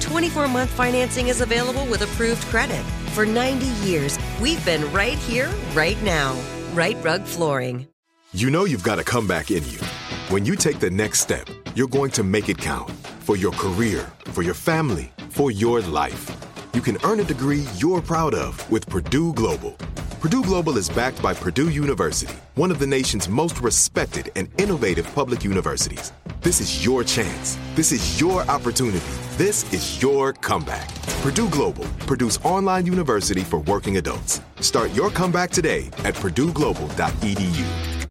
24 month financing is available with approved credit. For 90 years, we've been right here, right now. Rite Rug Flooring. You know you've got a comeback in you. When you take the next step, you're going to make it count for your career, for your family, for your life. You can earn a degree you're proud of with Purdue Global. Purdue Global is backed by Purdue University, one of the nation's most respected and innovative public universities. This is your chance. This is your opportunity. This is your comeback. Purdue Global, Purdue's online university for working adults. Start your comeback today at purdueglobal.edu.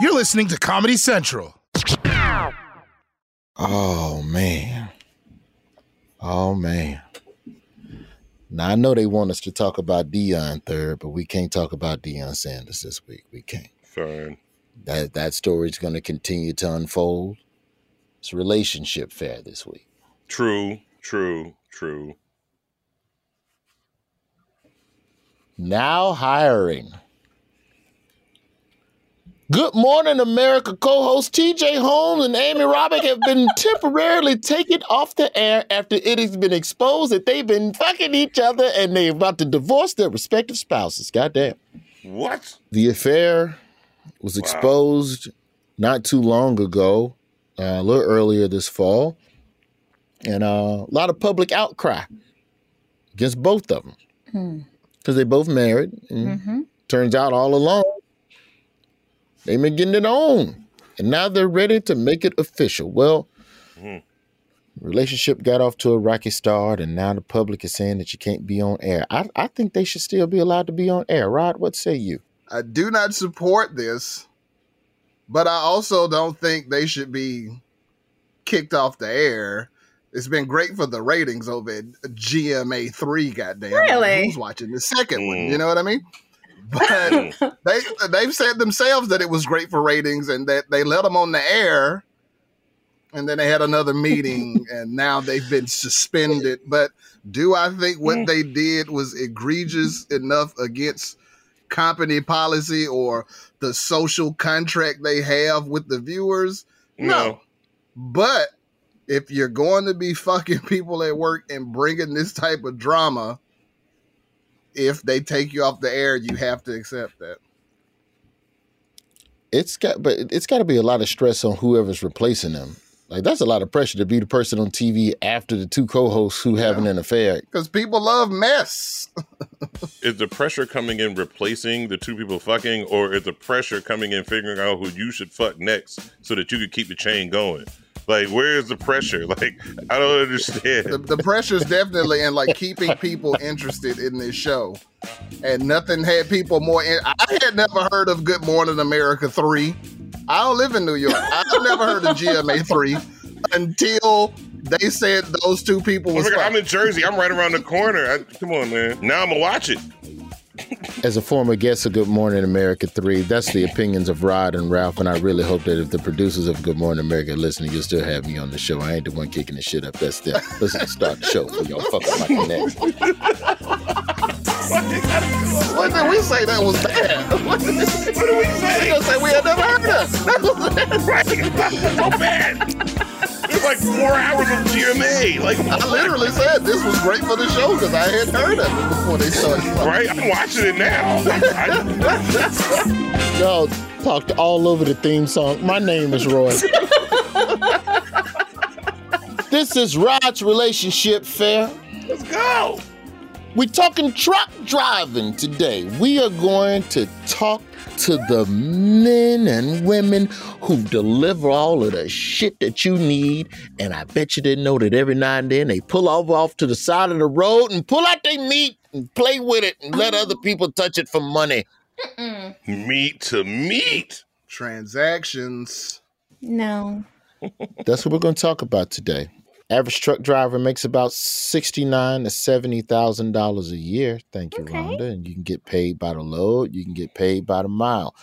You're listening to Comedy Central. Oh man. Oh man. Now I know they want us to talk about Dion third, but we can't talk about Deion Sanders this week. We can't. Fine. That that story's going to continue to unfold. It's relationship fair this week. True, true, true. Now hiring. Good Morning America co hosts TJ Holmes and Amy Robach have been temporarily taken off the air after it has been exposed that they've been fucking each other and they're about to divorce their respective spouses. Goddamn. What? The affair was exposed not too long ago, uh, a little earlier this fall, and uh, a lot of public outcry against both of them because they both married. And Turns out all along they've been getting it on, and now they're ready to make it official. Well, mm-hmm. relationship got off to a rocky start, and now the public is saying that you can't be on air. I, I think they should still be allowed to be on air. Rod, what say you? I do not support this, but I also don't think they should be kicked off the air. It's been great for the ratings over at GMA three. Goddamn, Really? Who's watching the second one? You mm. know what I mean? But they they've said themselves that it was great for ratings and that they let them on the air, and then they had another meeting and now they've been suspended. But do I think what they did was egregious mm-hmm. enough against company policy or the social contract they have with the viewers? No. But if you're going to be fucking people at work and bringing this type of drama, if they take you off the air, you have to accept that. it's got but it's got to be a lot of stress on whoever's replacing them like that's a lot of pressure to be the person on tv after the two co-hosts who having an affair Because people love mess. Is the pressure coming in replacing the two people fucking, or is the pressure coming in figuring out who you should fuck next so that you could keep the chain going? Like, where is the pressure? Like, I don't understand. The, the is definitely in like keeping people interested in this show. And nothing had people more. In, I had never heard of Good Morning America 3. I don't live in New York. I've never heard of GMA 3 until they said those two people Oh God, I'm in Jersey. I'm right around the corner. I, come on, man. Now I'm gonna watch it. As a former guest of Good Morning America 3, that's the opinions of Rod and Ralph, and I really hope that if the producers of Good Morning America are listening, you'll still have me on the show. I ain't the one kicking the shit up. That's them. Let's start the show for y'all fucking my next. What did we say that was bad? What did, what did we say? We gonna say we had never heard of. That was right. so bad. Like four hours of GMA. Like I literally said this was great for the show because I hadn't heard of it before they started. Right, I'm watching it now. Y'all talked all over the theme song. My name is Roy. this is Rod's relationship fair. Let's go. We're talking truck driving today. We are going to talk to the men and women who deliver all of the shit that you need. And I bet you didn't know that every now and then they pull off off to the side of the road and pull out their meat and play with it and let other oh. people touch it for money. Mm-mm. Meat to meat. Transactions. No. That's what we're going to talk about today. Average truck driver makes about sixty-nine to seventy thousand dollars a year. Thank you, okay. Rhonda. And you can get paid by the load. You can get paid by the mile.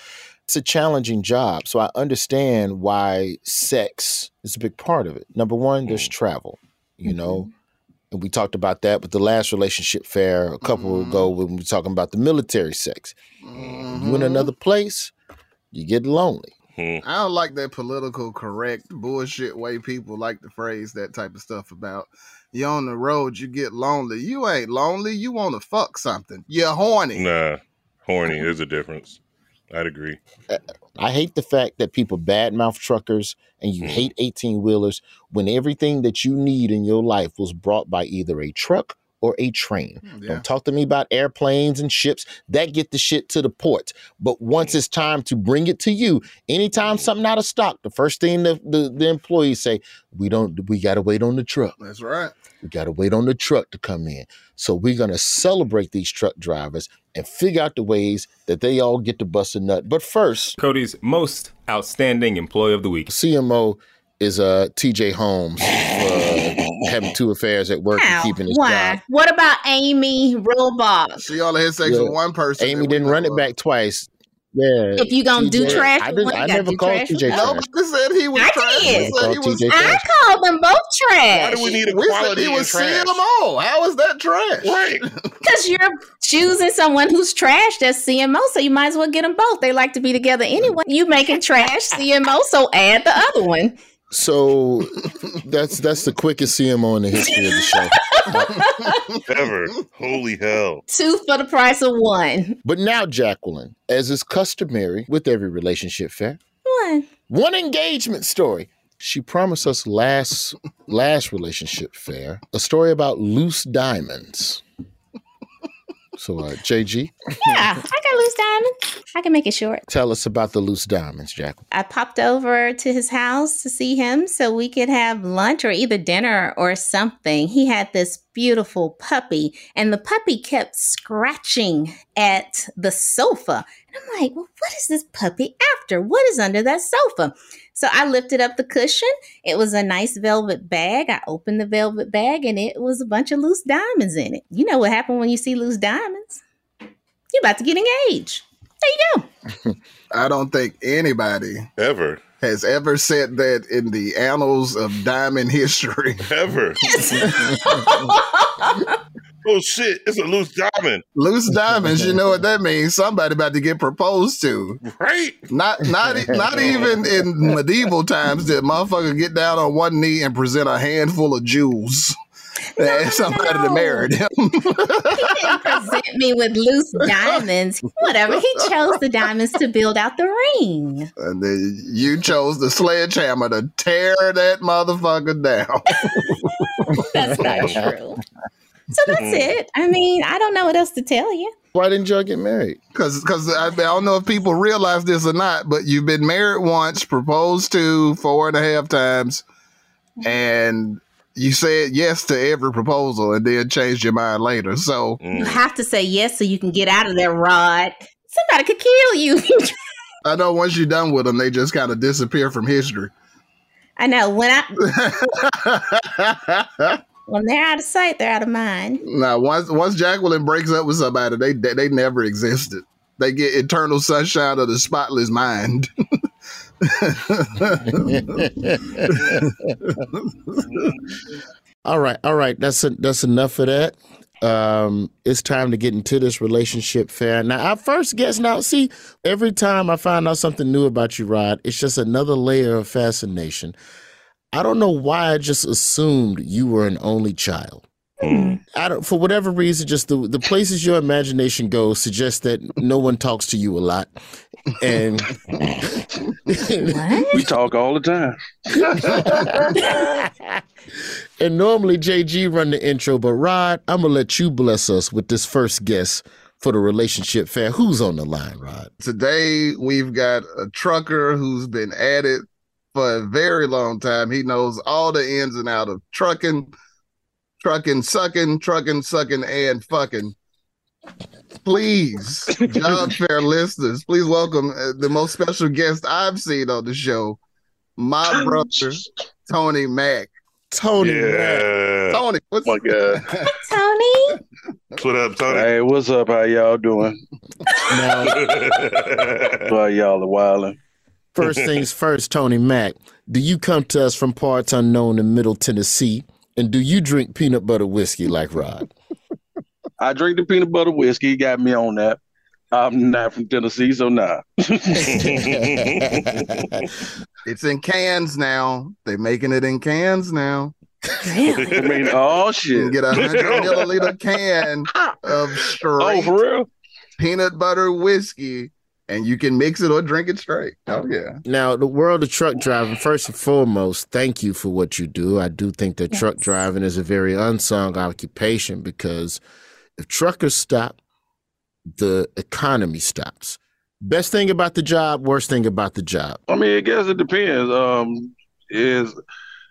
It's a challenging job, so I understand why sex is a big part of it. Number one, there's mm. travel. You mm-hmm. know, and we talked about that with the last relationship fair a couple mm-hmm. ago when we were talking about the military sex. Mm-hmm. You in another place, you get lonely. Hmm. I don't like that political correct bullshit way people like to phrase that type of stuff about you on the road, you get lonely. You ain't lonely. You want to fuck something. You're horny. Nah, horny. is a difference. I'd agree. I hate the fact that people badmouth truckers and you hmm. hate 18 wheelers when everything that you need in your life was brought by either a truck or a train. Hmm, yeah. Don't talk to me about airplanes and ships that get the shit to the port. But once it's time to bring it to you, anytime something out of stock, the first thing the, the, the employees say, we don't, we got to wait on the truck. That's right. We got to wait on the truck to come in. So we're going to celebrate these truck drivers and figure out the ways that they all get to bust a nut. But first, Cody's most outstanding employee of the week. CMO is uh TJ Holmes having two affairs at work and keeping his Why? job. What about Amy Robach? She only had sex yeah. with one person. Amy didn't run it back twice. Yeah. If you gonna TJ, do trash, I, did, I never called trash. TJ trash. Nobody said he was I trash. Did. I, he was, I called them both trash. Why do we need equality we said he was trash? CMO. How is that trash? Right. Because you're choosing someone who's trash that's CMO, so you might as well get them both. They like to be together anyway. You making trash CMO, so add the other one. So that's that's the quickest CMO in the history of the show. Ever. Holy hell. Two for the price of one. But now, Jacqueline, as is customary with every relationship fair, one. One engagement story. She promised us last last relationship fair a story about loose diamonds. So, uh, JG? Yeah, I got loose diamonds. I can make it short. Tell us about the loose diamonds, Jack. I popped over to his house to see him so we could have lunch or either dinner or something. He had this beautiful puppy, and the puppy kept scratching at the sofa. And I'm like, well, what is this puppy after? What is under that sofa? So I lifted up the cushion. It was a nice velvet bag. I opened the velvet bag and it was a bunch of loose diamonds in it. You know what happened when you see loose diamonds? You're about to get engaged. There you go. I don't think anybody ever has ever said that in the annals of diamond history. Ever. oh shit, it's a loose diamond. Loose diamonds, you know what that means? Somebody about to get proposed to. Right. Not not not even in medieval times did motherfucker get down on one knee and present a handful of jewels. No, somebody no. to marry him. he didn't present me with loose diamonds. Whatever. He chose the diamonds to build out the ring. And then you chose the sledgehammer to tear that motherfucker down. That's not true. So that's mm. it. I mean, I don't know what else to tell you. Why didn't y'all get married? Because because I, I, don't know if people realize this or not, but you've been married once, proposed to four and a half times, mm-hmm. and you said yes to every proposal and then changed your mind later. So you mm. have to say yes so you can get out of there, Rod. Somebody could kill you. I know once you're done with them, they just kind of disappear from history. I know when I When they're out of sight, they're out of mind. Now, once once Jacqueline breaks up with somebody, they they, they never existed. They get eternal sunshine of the spotless mind. all right, all right. That's a, that's enough of that. Um, it's time to get into this relationship fair. Now, our first guest. Now, see, every time I find out something new about you, Rod, it's just another layer of fascination. I don't know why I just assumed you were an only child. Mm. I don't, for whatever reason, just the the places your imagination goes suggests that no one talks to you a lot, and we talk all the time. and normally JG run the intro, but Rod, I'm gonna let you bless us with this first guest for the relationship fair. Who's on the line, Rod? Today we've got a trucker who's been at it for a very long time. He knows all the ins and out of trucking trucking, sucking, trucking, sucking, and fucking. Please, job fair listeners, please welcome uh, the most special guest I've seen on the show, my brother Tony Mack. Tony, yeah. Tony, what's my God, Tony? What up, Tony? Hey, what's up? How y'all doing? Well, y'all are wilding. First things first, Tony Mack. Do you come to us from parts unknown in Middle Tennessee? And do you drink peanut butter whiskey like Rod? I drink the peanut butter whiskey. He got me on that. I'm not from Tennessee, so nah. it's in cans now. They're making it in cans now. I mean, oh shit! You get a hundred milliliter can of straight oh, for real? peanut butter whiskey and you can mix it or drink it straight. Oh yeah. Now, the world of truck driving, first and foremost, thank you for what you do. I do think that yes. truck driving is a very unsung occupation because if truckers stop, the economy stops. Best thing about the job, worst thing about the job. I mean, I guess it depends. Um, is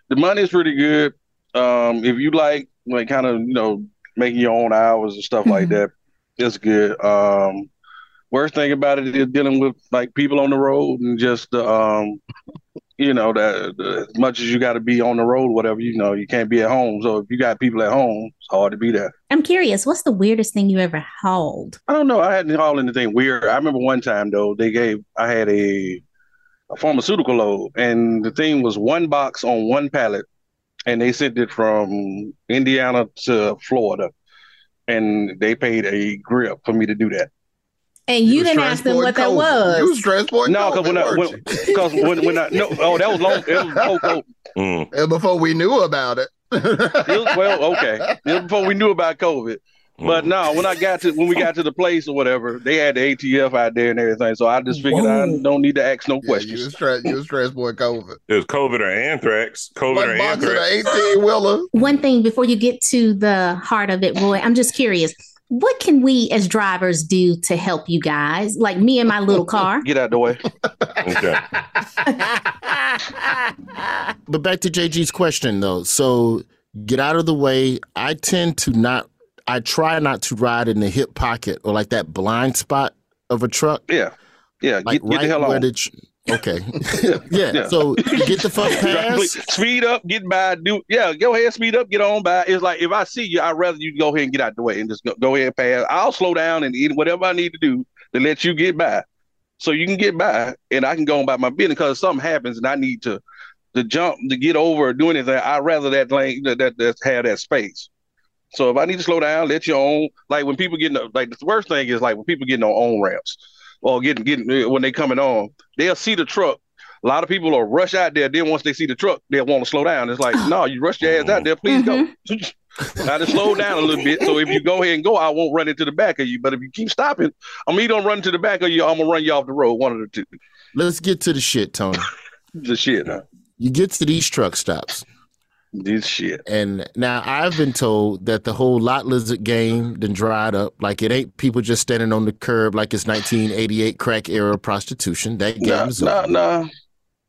the money is pretty good. Um, if you like like kind of, you know, making your own hours and stuff mm-hmm. like that, it's good. Um, worst thing about it is dealing with like people on the road and just um you know that as much as you got to be on the road whatever you know you can't be at home. So if you got people at home it's hard to be there. I'm curious what's the weirdest thing you ever hauled? I don't know. I hadn't hauled anything weird. I remember one time though they gave i had a, a pharmaceutical load and the thing was one box on one pallet and they sent it from indiana to florida and they paid a grip for me to do that and you, you didn't ask them what that was. You was stressed boy. No, because when, I, when, cause when when I no oh that was long it was before COVID. Mm. And before we knew about it. it was, well, okay. It was before we knew about COVID. But mm. no, when I got to when we got to the place or whatever, they had the ATF out there and everything. So I just figured Whoa. I don't need to ask no yeah, questions. You was stressed, you was stressed boy COVID. It was COVID or anthrax. COVID or anthrax. 18 wheeler. One thing before you get to the heart of it, Roy, I'm just curious what can we as drivers do to help you guys? Like me and my little car. Get out of the way. okay. but back to JG's question though. So get out of the way. I tend to not I try not to ride in the hip pocket or like that blind spot of a truck. Yeah. Yeah. Like get, get right the hell on. The, Okay. yeah. yeah. So get the fuck pass. Speed up, get by. Do yeah. Go ahead, speed up, get on by. It's like if I see you, I'd rather you go ahead and get out the way and just go, go ahead and pass. I'll slow down and eat whatever I need to do to let you get by, so you can get by and I can go on by my business. Because something happens and I need to to jump to get over or do anything. I'd rather that lane that that, that have that space. So if I need to slow down, let you on. Like when people get in, like the worst thing is like when people get on on ramps or getting getting when they coming on, they'll see the truck. A lot of people will rush out there. Then once they see the truck, they'll want to slow down. It's like, no, you rush your ass out there. Please mm-hmm. go. I just slow down a little bit. So if you go ahead and go, I won't run into the back of you. But if you keep stopping, I'm either gonna run to the back of you, I'm gonna run you off the road. One of the two. Let's get to the shit, Tony. the shit, huh? You get to these truck stops. This shit. And now I've been told that the whole lot lizard game then dried up. Like it ain't people just standing on the curb like it's 1988 crack era prostitution. That game nah, is nah. Nah,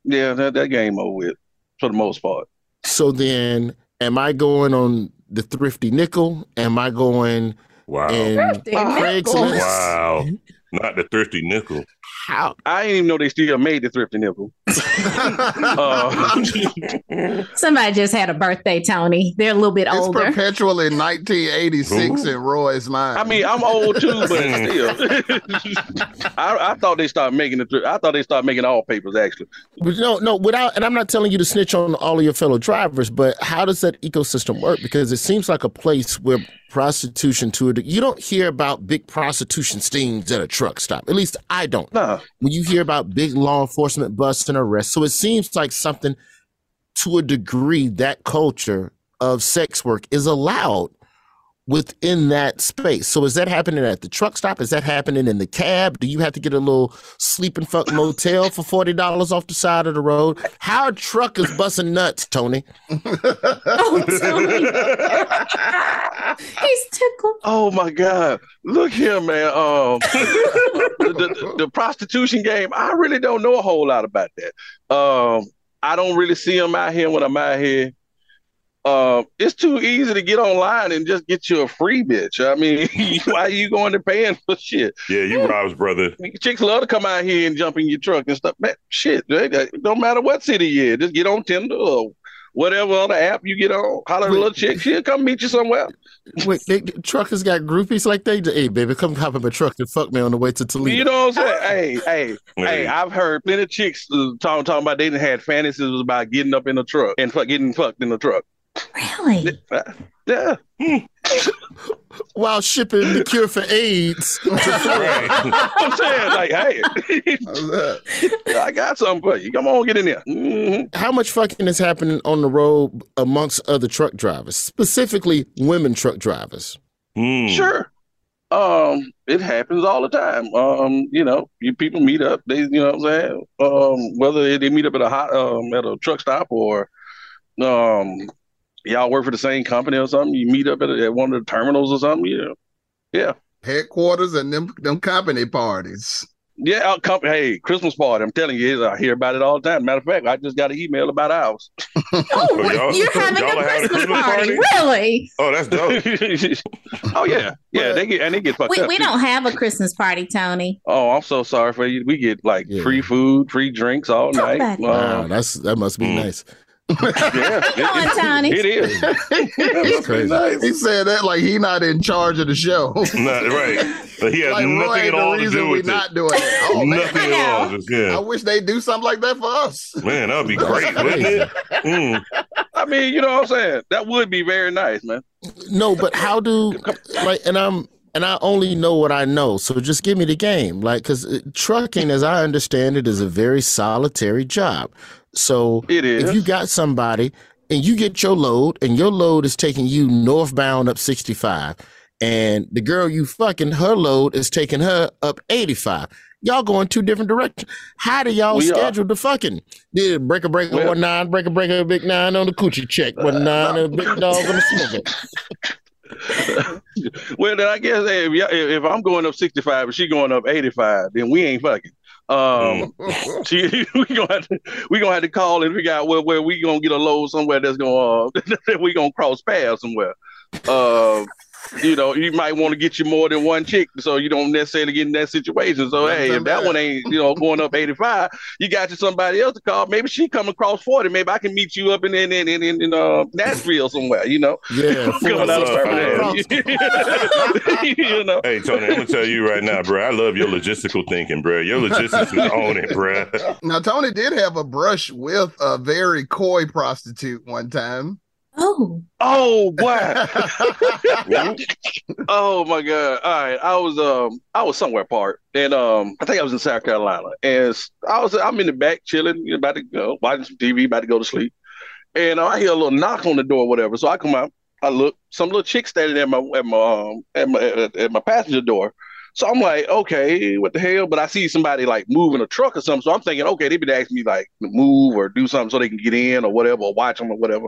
Yeah, that, that game over with for the most part. So then, am I going on the thrifty nickel? Am I going wow. in Craigslist? Wow. Not the thrifty nickel. How? I didn't even know they still made the thrifty nickel. uh, Somebody just had a birthday, Tony. They're a little bit It's older. perpetually 1986 in Roy's mind. I mean, I'm old too, but still, I, I thought they started making the. Thrift, I thought they started making all papers actually. But no, no, without, and I'm not telling you to snitch on all of your fellow drivers, but how does that ecosystem work? Because it seems like a place where prostitution to it, you don't hear about big prostitution stings at a truck stop. At least I don't. No. When you hear about big law enforcement busts and arrests. So it seems like something to a degree that culture of sex work is allowed within that space. So is that happening at the truck stop? Is that happening in the cab? Do you have to get a little sleep and fuck motel for forty dollars off the side of the road? How truck is busting nuts, Tony? oh, Tony? He's tickled. Oh my God! Look here, man. Um, the, the, the prostitution game. I really don't know a whole lot about that. Um, I don't really see them out here when I'm out here. Uh, it's too easy to get online and just get you a free bitch. I mean, why are you going to paying for shit? Yeah, you Rob's brother. Chicks love to come out here and jump in your truck and stuff. Man, shit, it don't matter what city you're in. Just get on Tinder or whatever other app you get on. Holler at a little chick. She'll come meet you somewhere. Wait, they, truckers got groupies like they do. Hey, baby, come hop in my truck and fuck me on the way to Toledo. You know what I'm saying? hey, hey, hey! I've heard plenty of chicks uh, talking talking about they done had fantasies about getting up in the truck and fuck, getting fucked in the truck. Really? Yeah. While shipping the cure for AIDS. I'm saying, like, hey, I got something for you. Come on, get in there. Mhm. How much fucking is happening on the road amongst other truck drivers, specifically women truck drivers? Hmm. Sure. Um, it happens all the time. Um, you know, you people meet up. They, you know, what I'm saying, um, whether they, they meet up at a hot, um, at a truck stop or, um, y'all work for the same company or something. You meet up at, at one of the terminals or something. Yeah, yeah, Headquarters and them them company parties. yeah. Our company, hey, Christmas party. I'm telling you, I hear about it all the time. Matter of fact, I just got an email about ours. Oh, what, y'all- you're having y'all a are having a Christmas Christmas party. party? Really? Oh, that's dope. oh yeah, yeah. They get and they get fucked We, up. we too. don't have a Christmas party, Tony. Oh, I'm so sorry for you. We get like free food, free drinks all night. Wow, Um, that's that must be nice. Yeah, Come on, Tony. it is. That's crazy. He said that like he not in charge of the show. Not right. But he has like nothing ain't at all the to reason do we with not it. doing it. Oh Nothing at all. Just, I wish they do something like that for us. Man, that would be great, wouldn't it? Mm. I mean, you know what I'm saying? That would be very nice, man. No, but how do like and I'm and I only know what I know. So just give me the game. Like cuz trucking as I understand it is a very solitary job. So It is. if you got somebody and you get your load and your load is taking you northbound up 65 and the girl you fucking her load is taking her up 85. Y'all going two different directions. How do y'all We are. schedule the fucking? Did break a break Well- one nine, break a break a big nine on the coochie check, uh, one nine and a big dog on the smoker. Well, then I guess hey, if if I'm going up 65 and she going up 85, then we ain't fucking. Um, she, we gonna have to, we gonna have to call and figure out where, where we gonna get a load somewhere that's gonna uh, we gonna cross paths somewhere. Uh, you know, you might want to get you more than one chick, so you don't necessarily get in that situation. So hey, if that one ain't you know going up 85, you got you somebody else to call. Maybe she come across 40. Maybe I can meet you up in in in in, in, in uh, Nashville somewhere. You know, Yeah, coming out of you know. Hey Tony, I'm gonna tell you right now, bro. I love your logistical thinking, bro. Your logistics is on it, bro. Now Tony did have a brush with a very coy prostitute one time. Oh, Oh boy. oh my god. All right. I was um I was somewhere apart. And um I think I was in South Carolina. And I was I'm in the back chilling, you about to go watching some TV, about to go to sleep. And uh, I hear a little knock on the door, or whatever. So I come out, I look, some little chick standing at my at my um at my at, at my passenger door. So I'm like, okay, what the hell? But I see somebody like moving a truck or something. So I'm thinking, okay, they been asking me like to move or do something so they can get in or whatever, or watch them or whatever.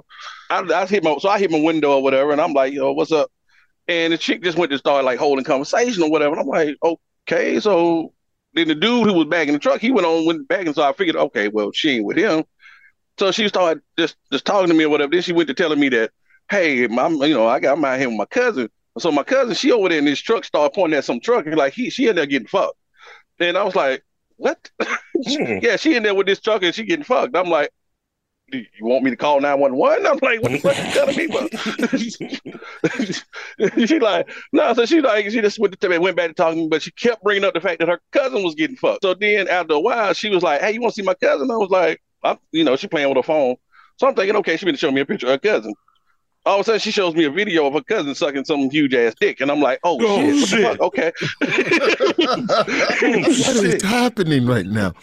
I, I hit my so I hit my window or whatever, and I'm like, yo, what's up? And the chick just went to start like holding conversation or whatever. And I'm like, okay, so then the dude who was back in the truck, he went on went back, and so I figured, okay, well, she ain't with him. So she started just just talking to me or whatever. Then she went to telling me that, hey, I'm you know I got I'm out here with my cousin. So my cousin, she over there in this truck, started pointing at some truck, and like he she ended up getting fucked. And I was like, what? Hmm. yeah, she in there with this truck and she getting fucked. I'm like, do you want me to call 911? I'm like, what the fuck you telling me she like, no, so she like, she just went, to, went back to talking, but she kept bringing up the fact that her cousin was getting fucked. So then after a while, she was like, hey, you want to see my cousin? I was like, I'm, you know, she playing with her phone. So I'm thinking, okay, she been to show me a picture of her cousin all of a sudden she shows me a video of her cousin sucking some huge ass dick, and I'm like, oh, oh shit, shit. okay. what is happening right now?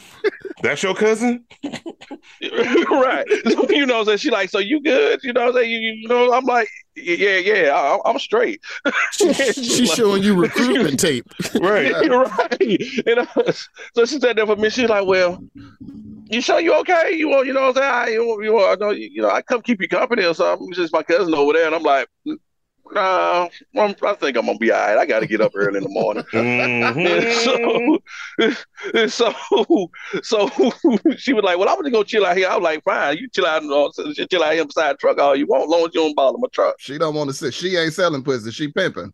That's your cousin, right? So, you know, so she like, so you good? You know, say you, you know, I'm like, yeah, yeah, I, am straight. She's like, showing you recruitment tape, right? right. And uh, so she said that for me. She's like, well, you sure you okay? You want, you know what I'm saying? I, you, you want, I know, you, you know, I come keep you company or something. It's just my cousin over there, and I'm like, nah, I'm, i think I'm gonna be all right. I got to get up early in the morning. Mm-hmm. so, so, so she was like, "Well, I'm gonna go chill out here." I was like, "Fine, you chill out, chill out here beside the truck all you want, as long as you don't bother my truck." She don't want to sit. She ain't selling pussy. She pimping.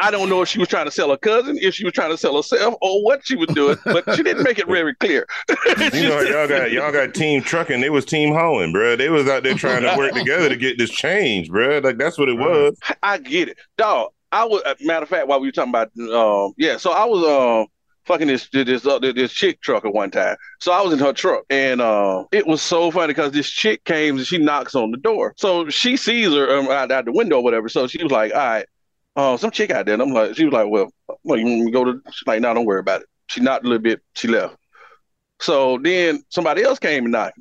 I don't know if she was trying to sell her cousin, if she was trying to sell herself, or what she was doing, but she didn't make it very clear. you know, y'all got y'all got team trucking. They was team hauling, bro. They was out there trying to work together to get this change, bro. Like that's what it was. I get it, dog. I was matter of fact while we were talking about, um, yeah. So I was um. fucking this this uh, this chick truck at one time. So I was in her truck, and uh, it was so funny because this chick came and she knocks on the door. So she sees her um, out, out the window or whatever. So she was like, "All right, uh, some chick out there. And I'm like, she was like, well, well, you go to? She's like, no, don't worry about it. She knocked a little bit. She left. So then somebody else came and knocked.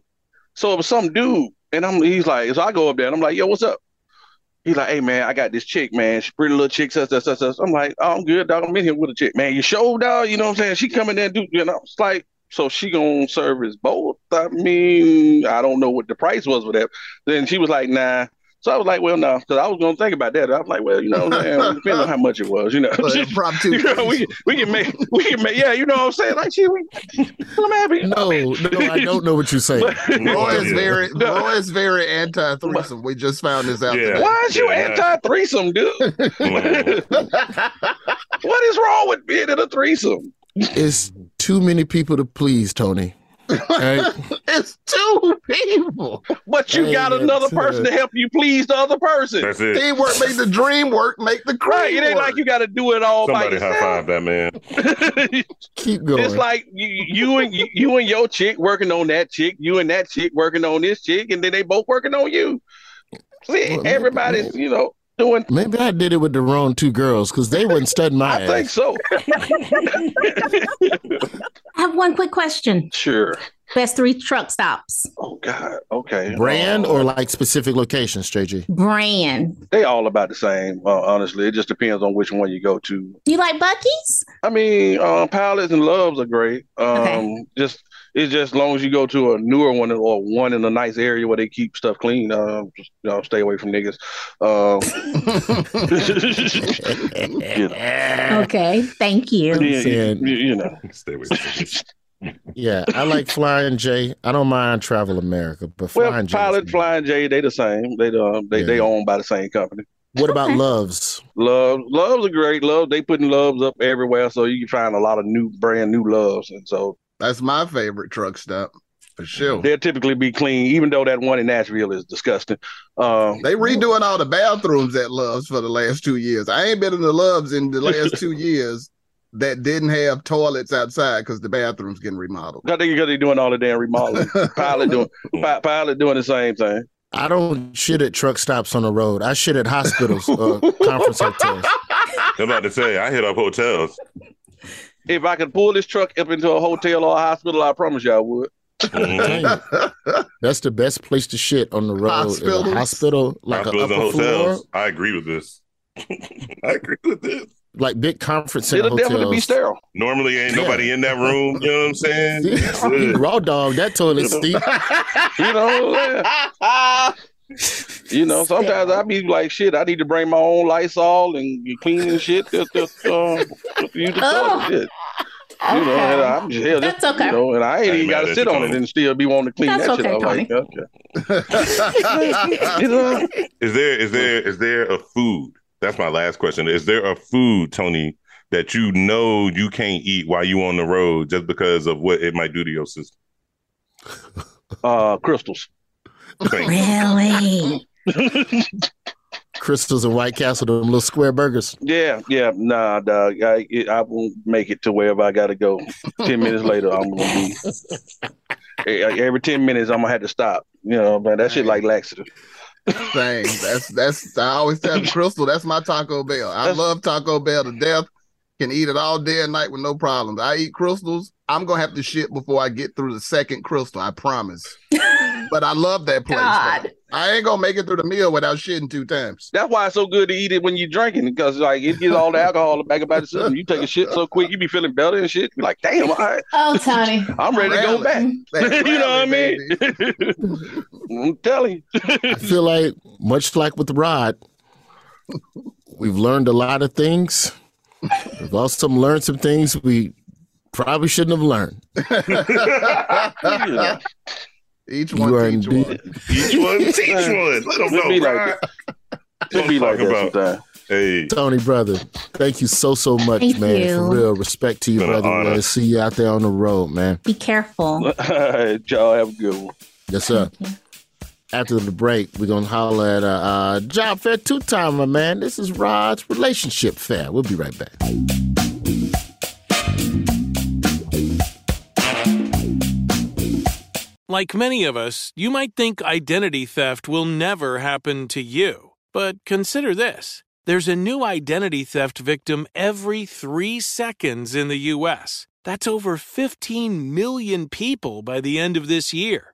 So it was some dude, and I'm he's like, so I go up there and I'm like, yo, what's up? He's like, hey man, I got this chick, man. She pretty little chick, such, such, such, such. I'm like, oh, I'm good, dog. I'm in here with a chick, man. You show dog, you know what I'm saying? She coming there, do you know? It's like, so she gonna service both. I mean, I don't know what the price was for that. Then she was like, nah, so I was like, well, no, because I was going to think about that. I was like, well, you know, man, depends on how much it was, you know. Prop two. you know, we, we can make, we can make, yeah, you know what I'm saying? Like, gee, we, I'm happy. No, no, I don't know what you're saying. Roy is very, Roy is very anti threesome. We just found this out. Yeah. Today. Why is you yeah. anti threesome, dude? what is wrong with being in a threesome? It's too many people to please, Tony. it's two people. But you got another person to help you please the other person. That's it. Teamwork make the dream work, make the cream right. It ain't work. like you got to do it all Somebody by yourself. high five that man. Keep going. It's like you, you and you, you and your chick working on that chick, you and that chick working on this chick, and then they both working on you. See, well, everybody's, you know, doing. Maybe I did it with the wrong two girls because they wouldn't stud my I ass. think so. I have one quick question. Sure. Best three truck stops. Oh God. Okay. Brand or like specific locations, Straight G? Brand. They all about the same. Uh, honestly, it just depends on which one you go to. You like Buc-ee's? I mean, um, Pilots and Loves are great. Um, okay. Just it's just as long as you go to a newer one or one in a nice area where they keep stuff clean. Uh, just you know, stay away from niggas. Um, you know. Okay, thank you. Yeah, you, you know, stay away from niggas. Yeah, I like Flying J. I don't mind Travel America, but well, Flying J. Pilot, Flying J, they the same. They uh, they yeah. they owned by the same company. What about Loves? Love, Loves are great. Love, they putting Loves up everywhere, so you can find a lot of new, brand new Loves, and so that's my favorite truck stop for sure. They'll typically be clean, even though that one in Nashville is disgusting. Um, they redoing all the bathrooms at Loves for the last two years. I ain't been in the Loves in the last two years that didn't have toilets outside because the bathrooms getting remodeled. I think because they're doing all the damn remodeling. Pilot doing Pilot doing the same thing. I don't shit at truck stops on the road. I shit at hospitals, uh, conference hotels. I'm about to say I hit up hotels. If I could pull this truck up into a hotel or a hospital, I promise you I would. Mm-hmm. That's the best place to shit on the road. Hospitals. hospital, like Hospitals an upper floor. I agree with this. I agree with this like big conference center It'll hotels. be sterile. Normally, ain't nobody in that room. You know what I'm saying? raw dog, that toilet steep. you know, you know. Sometimes I be like, shit. I need to bring my own Lysol and clean and shit. Just, just, uh, use the oh. shit. You know, and I'm just, hell, That's okay. You know, and I ain't even got to sit on it and still be wanting to clean That's that okay, shit. I'm like, okay. you know? Is there is there is there a food that's my last question. Is there a food, Tony, that you know you can't eat while you on the road just because of what it might do to your system? Uh, Krystals. Really? Krystals and White Castle, them little square burgers. Yeah, yeah, nah, dog. I it, I won't make it to wherever I gotta go. Ten minutes later, I'm gonna be. Every ten minutes, I'm gonna have to stop. You know, man, that shit like laxative. Thing. That's that's I always tell Krystal, that's my Taco Bell. I love Taco Bell to death. Can eat it all day and night with no problems. I eat Krystals. I'm gonna have to shit before I get through the second Krystal, I promise. but I love that place. God. I ain't gonna make it through the meal without shitting two times. That's why it's so good to eat it when you're drinking because like it gets all the alcohol back about the system. You take a shit so quick, you be feeling better and shit. You're like, damn, all right, Oh, Tony. I'm ready to go back. That's you know what I mean? I'm telling you. I feel like, much like with Rod, we've learned a lot of things. We've also learned some things we probably shouldn't have learned. Each one are teach indeed- one. Each one, teach one. Let them It know, be like Rod. It be like Talk that about- sometimes. Hey, Tony, brother, thank you so, so much, Thank man. you. For real. Respect to you, Been brother. Man. See you out there on the road, man. Be careful. Y'all have a good one. Yes, sir. After the break, we're going to holler at uh, uh, Job Fair two timer, man. This is Rod's Relationship Fair. We'll be right back. Like many of us, you might think identity theft will never happen to you. But consider this there's a new identity theft victim every three seconds in the U.S. That's over 15 million people by the end of this year,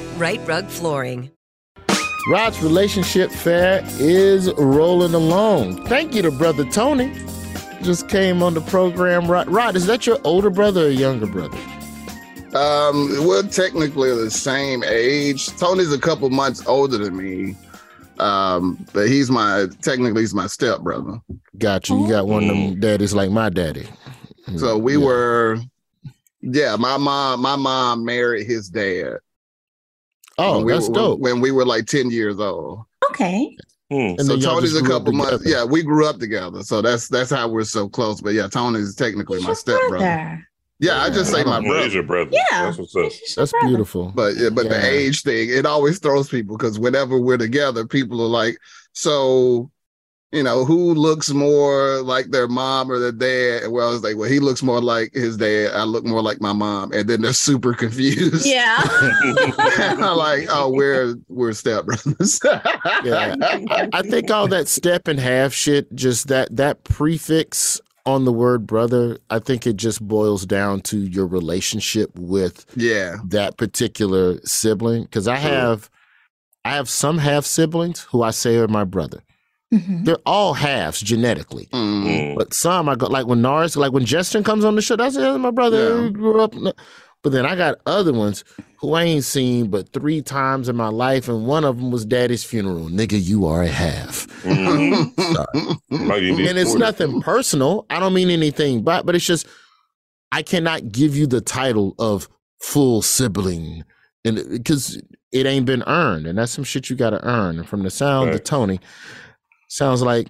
Rite Rug Flooring. Rod's Relationship Fair is rolling along. Thank you to Brother Tony. Just came on the program. Rod, Rod is that your older brother or younger brother? Um, we're technically the same age. Tony's a couple months older than me. Um, but he's my technically he's my stepbrother. Got you. You got one of them daddies like my daddy. So we were yeah, my mom my mom married his dad. Oh, when we that's were, dope. When we were like 10 years old. Okay. Hmm. And so then Tony's a couple months. together. Yeah, we grew up together. So that's that's how we're so close. But yeah, Tony's technically my stepbrother. Brother. Yeah, I just say my brother. he's your brother. Yeah. That's what's up. That's beautiful. But yeah, but Yeah. the age thing, it always throws people because whenever we're together, people are like, so, you know, who looks more like their mom or their dad? And well, I was like, well, he looks more like his dad. I look more like my mom. And then they're super confused. Yeah. I'm like, oh, we're we're stepbrothers. yeah. I think all that step and half shit, just that that prefix on the word brother, I think it just boils down to your relationship with yeah. that particular sibling. Because I have I have some half siblings who I say are my brother. Mhm. They're all halves genetically. Mm. But some I got like when Nars, like when Justin comes on the show, that's yeah, my brother. Yeah. Grew up. But then I got other ones who I ain't seen but three times in my life, and one of them was Daddy's funeral. Nigga, you are a half. Might even be and it's nothing personal. I don't mean anything, but but it's just I cannot give you the title of full sibling, and because it ain't been earned, and that's some shit you got to earn. And from the sound Right. of Tony, sounds like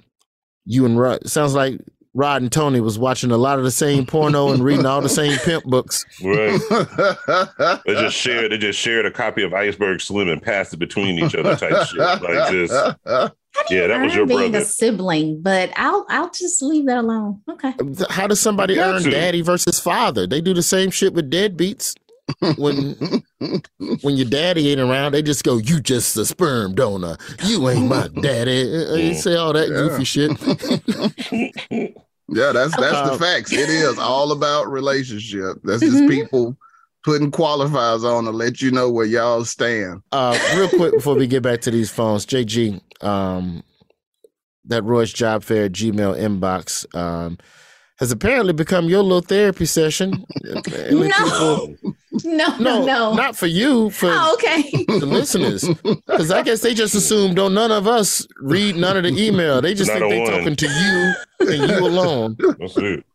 you and Rod. Sounds like Rod and Tony was watching a lot of the same porno and reading all the same pimp books. Right. they just shared. They just shared a copy of Iceberg Slim and passed it between each other. Type shit. Like just. Yeah, that was Earn your being brother. a sibling, but I'll I'll just leave that alone. Okay. How does somebody earn to. daddy versus father? They do the same shit with deadbeats. When when your daddy ain't around, they just go, "You just a sperm donor. You ain't my daddy." They say all that goofy shit. Yeah, that's that's Uh, the facts. It is all about relationship. That's just Mhm. people putting qualifiers on to let you know where y'all stand. Uh, real quick before we get back to these phones, JG, um, that Royce Job Fair Gmail inbox um, has apparently become your little therapy session. No. people- No, no, no, no. not for you, for Oh, okay. the listeners. Because I guess they just assume don't none of us read none of the email. They just Not think they're talking to you and you alone. That's it.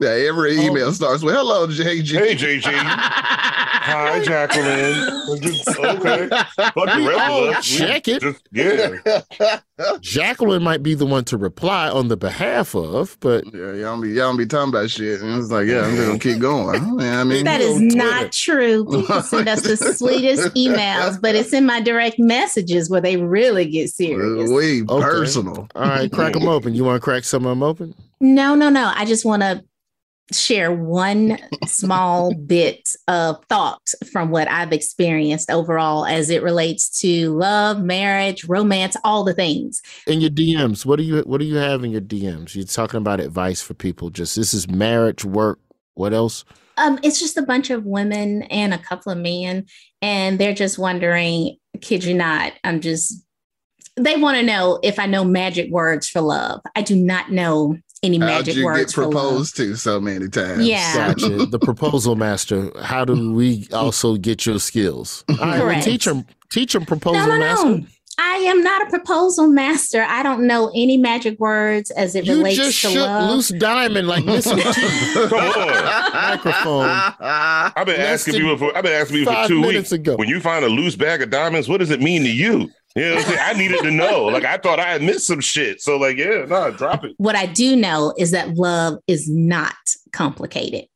Yeah, every Oh. email starts with "Hello, JG." Hey, JG. Hi, Jacqueline. Just- okay. Fuck the rest of oh, us. We check it. Just, yeah. Jacqueline might be the one to reply on the behalf of, but Yeah, y'all don't be y'all don't be talking about shit, and it's like, yeah, I'm just gonna keep going. Yeah, I mean, That is not true. People send us the sweetest emails, but it's in my direct messages where they really get serious. we Okay. personal. all right, crack them open. You want to crack some of them open? No, no, no. I just want to share one small bit of thought from what I've experienced overall as it relates to love, marriage, romance, all the things. in your DMs. What do you What do you have in your DMs? You're talking about advice for people. Just this is marriage, work. What else? Um, it's just a bunch of women and a couple of men, and they're just wondering, kid you not, I'm just they want to know if I know magic words for love. I do not know any How'd magic you get words for love. proposed to so many times? Yeah. Gotcha. the proposal master. How do we also get your skills? All right, well, Correct. teach them. Teach them proposal No, no, master. no. I am not a proposal master. I don't know any magic words as it You relates just to shook love. loose diamond like this Come on. microphone. I've been Less asking than people for I've been asking people for two weeks. ago. When you find a loose bag of diamonds, what does it mean to you? You know what I'm saying? I needed to know. Like I thought I had missed some shit. So like, yeah, no, drop it. What I do know is that love is not complicated.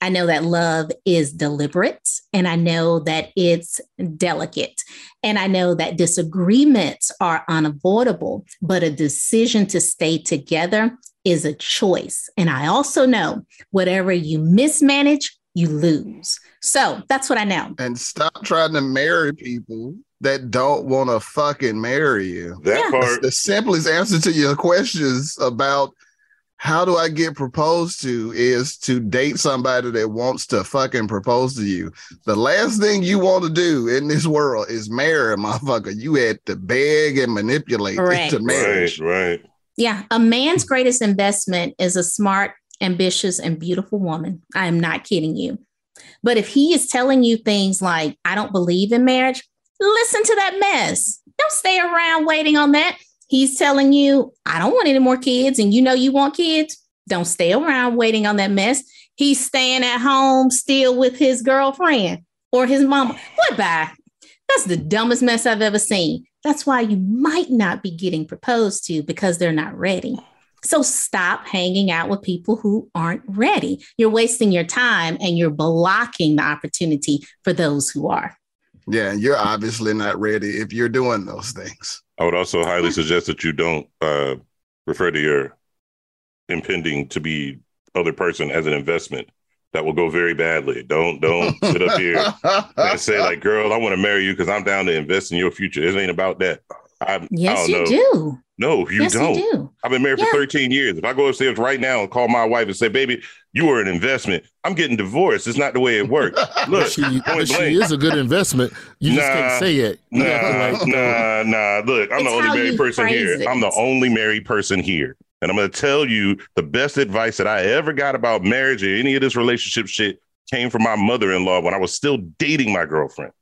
I know that love is deliberate and I know that it's delicate. And I know that disagreements are unavoidable, but a decision to stay together is a choice. And I also know whatever you mismanage, you lose. So that's what I know. And stop trying to marry people that don't want to fucking marry you. That Yeah. part. The simplest answer to your questions about how do I get proposed to is to date somebody that wants to fucking propose to you. The last thing you want to do in this world is marry a motherfucker. You had to beg and manipulate Correct. into marriage. Right, right. Yeah, a man's greatest investment is a smart, ambitious, and beautiful woman. I am not kidding you. But if he is telling you things like, I don't believe in marriage, listen to that mess. Don't stay around waiting on that. He's telling you, I don't want any more kids, and you know you want kids. Don't stay around waiting on that mess. He's staying at home still with his girlfriend or his mama. Goodbye. That's the dumbest mess I've ever seen. That's why you might not be getting proposed to because they're not ready. So stop hanging out with people who aren't ready. You're wasting your time and you're blocking the opportunity for those who are. Yeah, you're obviously not ready if you're doing those things. I would also highly suggest that you don't uh, refer to your impending to be other person as an investment. That will go very badly. Don't don't sit up here and say like, "Girl, I want to marry you because I'm down to invest in your future." It ain't about that. I, I Yes, don't you know. do. No, you yes, don't. you do. I've been married Yeah. for 13 years. If I go upstairs right now and call my wife and say, "Baby, you are an investment," I'm getting divorced. It's not the way it works. Look, she, point she blank. is a good investment. You just can't say it. You Nah, like, nah, nah. Look, I'm It's the only married person here. it. I'm the only married person here. And I'm going to tell you the best advice that I ever got about marriage or any of this relationship shit came from my mother in law when I was still dating my girlfriend,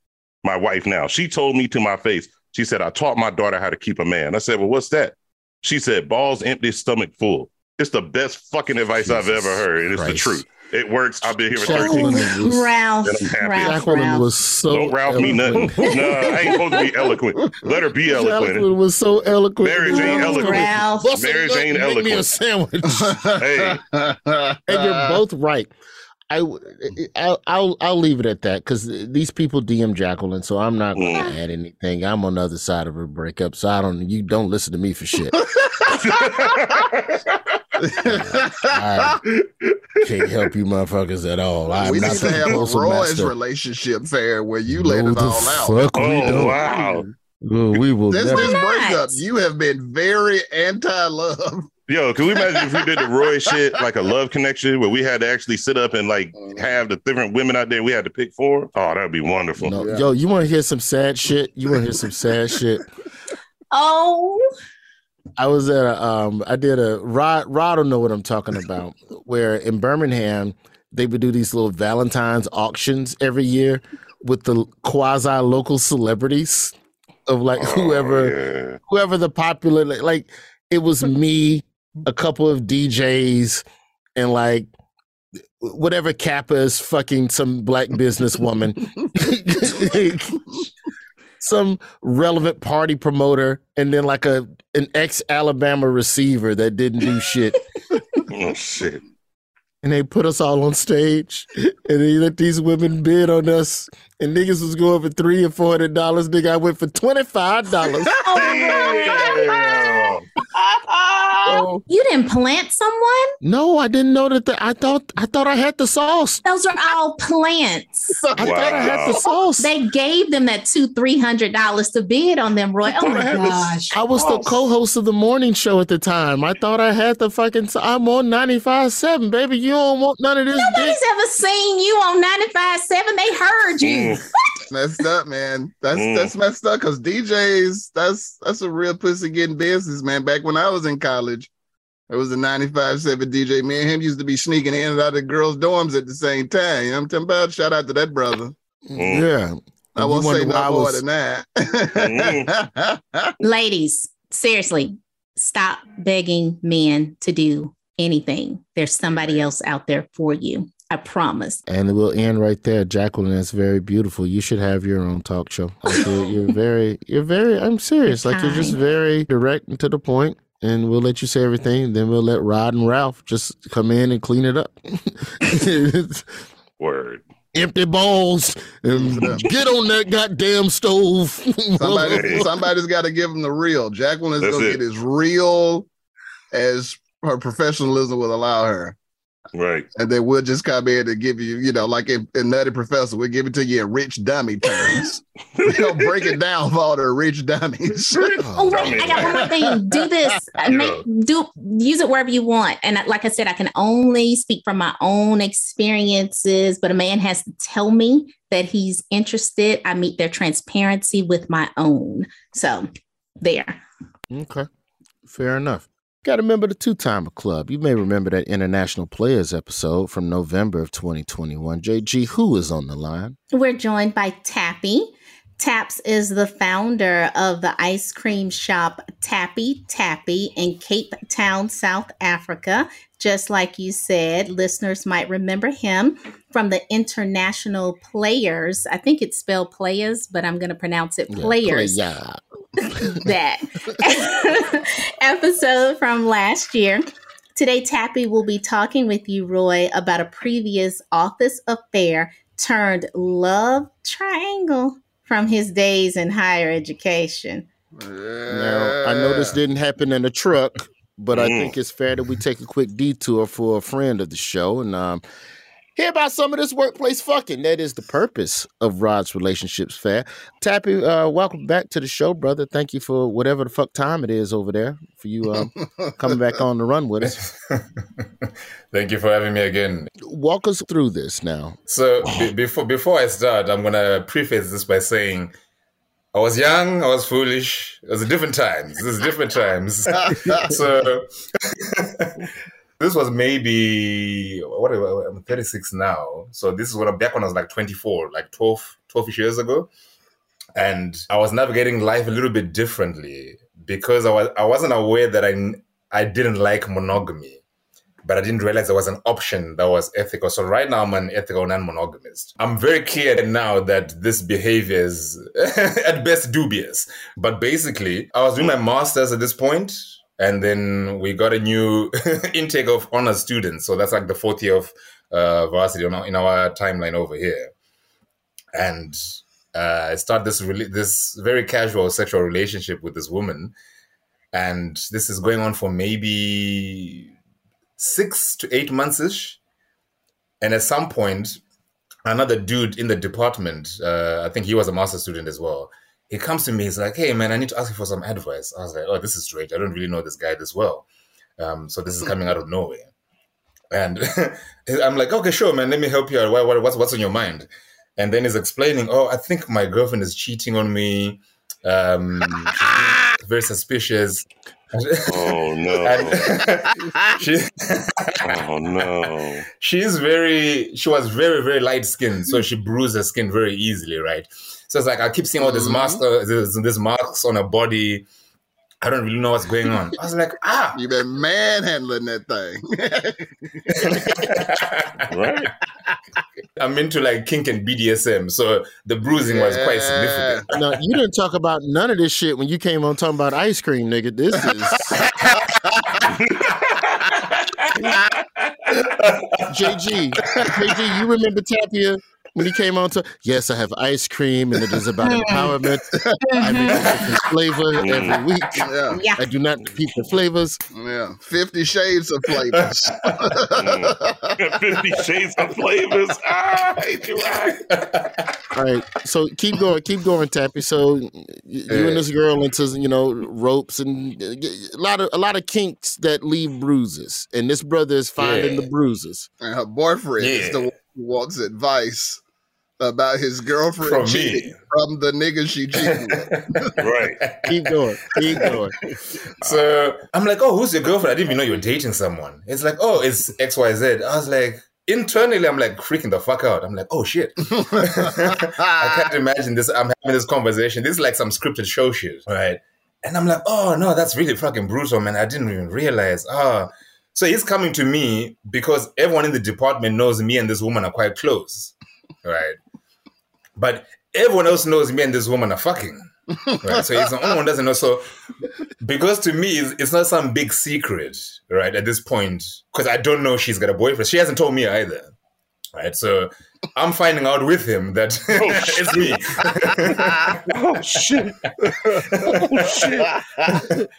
my wife now. She told me to my face, she said, I taught my daughter how to keep a man. I said, Well, what's that? She said, Balls empty, stomach full. It's the best fucking advice I've ever heard. And it's the truth. It works. I've been here for Jacqueline 13 was- Ralph, And I'm happy. Ralph, Jacqueline Ralph. was so Don't Ralph me nothing. eloquent. no, I ain't supposed to be eloquent. Let her be eloquent. Jacqueline was so eloquent. Marriage ain't Oh, eloquent. Ralph. Bust a Marriage nut ain't and Make me a sandwich. Hey, and you're both right. I, I'll, I'll, I'll leave it at that because these people DM Jacqueline, so I'm not going to Mm. add anything. I'm on the other side of her breakup, so I don't. You don't listen to me for shit. I can't help you, motherfuckers, at all. I'm we not need to have a Roy's master. relationship fair where you let it the all out. fuck we oh don't. wow, Oh, we will Since never. this breakup, you have been very anti-love. yo, can we imagine if we did the Roy shit like a love connection where we had to actually sit up and like mm-hmm. have the different women out there we had to pick for? Oh, that'd be wonderful. No, Yo, you want to hear some sad shit? You want to hear some sad shit? Oh, I was at a, um, I did a Rod. Rod will know what I'm talking about. Where in Birmingham they would do these little Valentine's auctions every year with the quasi local celebrities of like whoever, Oh, yeah. whoever the popular like. It was me, a couple of DJs, and like whatever Kappa is fucking some black businesswoman. some relevant party promoter and then like a an ex Alabama receiver that didn't do shit. Oh shit. and they put us all on stage and they let these women bid on us. And niggas was going for three or four hundred dollars. Nigga, I went for twenty five dollars. Oh, You didn't plant someone? No, I didn't know that. The, I thought I thought I had the sauce. Those are all plants. I thought I had the sauce. They gave them that two, three hundred dollars to bid on them, Roy. Oh my gosh. I was the co-host of the morning show at the time. I thought I had the fucking. I'm on ninety five seven, baby. You don't want none of this. Nobody's ever seen you on ninety five seven. They heard you. Mm. Messed up, man. That's Mm. that's messed up because DJs, that's that's a real pussy getting business, man. Back when I was in college, it was a 95-7 DJ. Me and him used to be sneaking in and out of girls' dorms at the same time. You know what I'm talking about? Shout out to that brother. Mm. Yeah. I You won't say no why more was- than that. Ladies, seriously, stop begging men to do anything. There's somebody else out there for you. I promise. And we'll end right there. Jacqueline, that's very beautiful. You should have your own talk show. Like, you're, you're very, you're very, I'm serious. Like you're just very direct and to the point. point, And we'll let you say everything. Then we'll let Rod and Ralph just come in and clean it up. Word. Empty bowls. And get on that goddamn stove. Somebody, somebody's got to give him the real. Jacqueline is going to get as real as her professionalism will allow her. Right. And then we'll just come in and give you, you know, like in, in Nutty Professor, we'll give it to you in rich dummy terms. we'll break it down for all the rich dummies. Oh, oh wait, I got one more thing. Do this. Make, do use it wherever you want. And like I said, I can only speak from my own experiences. But a man has to tell me that he's interested. I meet their transparency with my own. So there. Okay. Fair enough. Got to remember the two timer club. You may remember that international players episode from November of 2021. JG, who is on the line? We're joined by Tapi. Taps is the founder of the ice cream shop Tapi Tapi in Cape Town, South Africa. Just like you said, listeners might remember him from the international players. I think it's spelled players, but I'm going to pronounce it players. Yeah. That episode from last year. Today, Tapi will be talking with you, Roy, about a previous office affair turned love triangle from his days in higher education. Now, I know this didn't happen in a truck, but I Mm. think it's fair that we take a quick detour for a friend of the show and um, hear about some of this workplace fucking. That is the purpose of Rod's Relationships Fair. Tapi, uh, welcome back to the show, brother. Thank you for whatever the fuck time it is over there for you um, coming back on the run with us. Thank you for having me again. Walk us through this now. So be- before before I start, I'm gonna preface this by saying I was young, I was foolish. It was different times. This is different times. so this was maybe what I'm 36 now. So this is when I'm back when I was like 24, like 12, 12 years ago. And I was navigating life a little bit differently because I was I wasn't aware that I I didn't like monogamy but I didn't realize there was an option that was ethical. So right now I'm an ethical non-monogamist. I'm very clear now that this behavior is at best dubious. But basically, I was doing my master's at this point, and then we got a new intake of honor students. So that's like the fourth year of uh, varsity in our, in our timeline over here. And uh, I start this this very casual sexual relationship with this woman, and this is going on for maybe six to eight months ish. And at some point, another dude in the department, uh, I think he was a master student as well. He comes to me, he's like, "Hey man, I need to ask you for some advice." I was like, "Oh, this is strange. I don't really know this guy this well, um, so this is coming out of nowhere." And I'm like, "Okay, sure, man. Let me help you out. What, what, what's what's on your mind?" And then he's explaining, "Oh, I think my girlfriend is cheating on me. Um, she's very suspicious." Oh no! she, oh no! She's very. She was very very light skinned, so she bruised her skin very easily, right? So it's like I keep seeing all this master, this, this marks on her body. I don't really know what's going on. I was like, ah, you've been manhandling that thing, right? I'm into like kink and BDSM, so the bruising yeah. was quite significant. No, you didn't talk about none of this shit when you came on talking about ice cream, nigga. This is. JG, JG, you remember Tapiwa when he came on to yes, I have ice cream and it is about empowerment. I make different flavor every Mm. week. Yeah. Yeah. I do not repeat the flavors. Yeah, Fifty Shades of flavors. Fifty Shades of flavors. Ah, I hate you. All right, so keep going, keep going, Tapi. So y- you and this girl into you know ropes and a lot of a lot of kinks that leave bruises, and this brother is finding Yeah. the bruises. and her boyfriend is the one who wants advice about his girlfriend From cheating me. from the nigga she cheated with. Right. Keep going, keep going. So I'm like, oh, who's your girlfriend? I didn't even know you were dating someone. It's like, oh, it's XYZ. I was like, internally, I'm like freaking the fuck out. I'm like, oh shit. I can't imagine this. I'm having this conversation. This is like some scripted show shit, right? And I'm like, oh no, that's really fucking brutal, man. I didn't even realize. Ah. So he's coming to me because everyone in the department knows me and this woman are quite close, right? But everyone else knows me and this woman are fucking. Right. So he's the only one doesn't know. So because to me, it's, it's not some big secret, right? At this point, because I don't know she's got a boyfriend. She hasn't told me either. Right. So I'm finding out with him that it's me. Oh shit! Oh shit!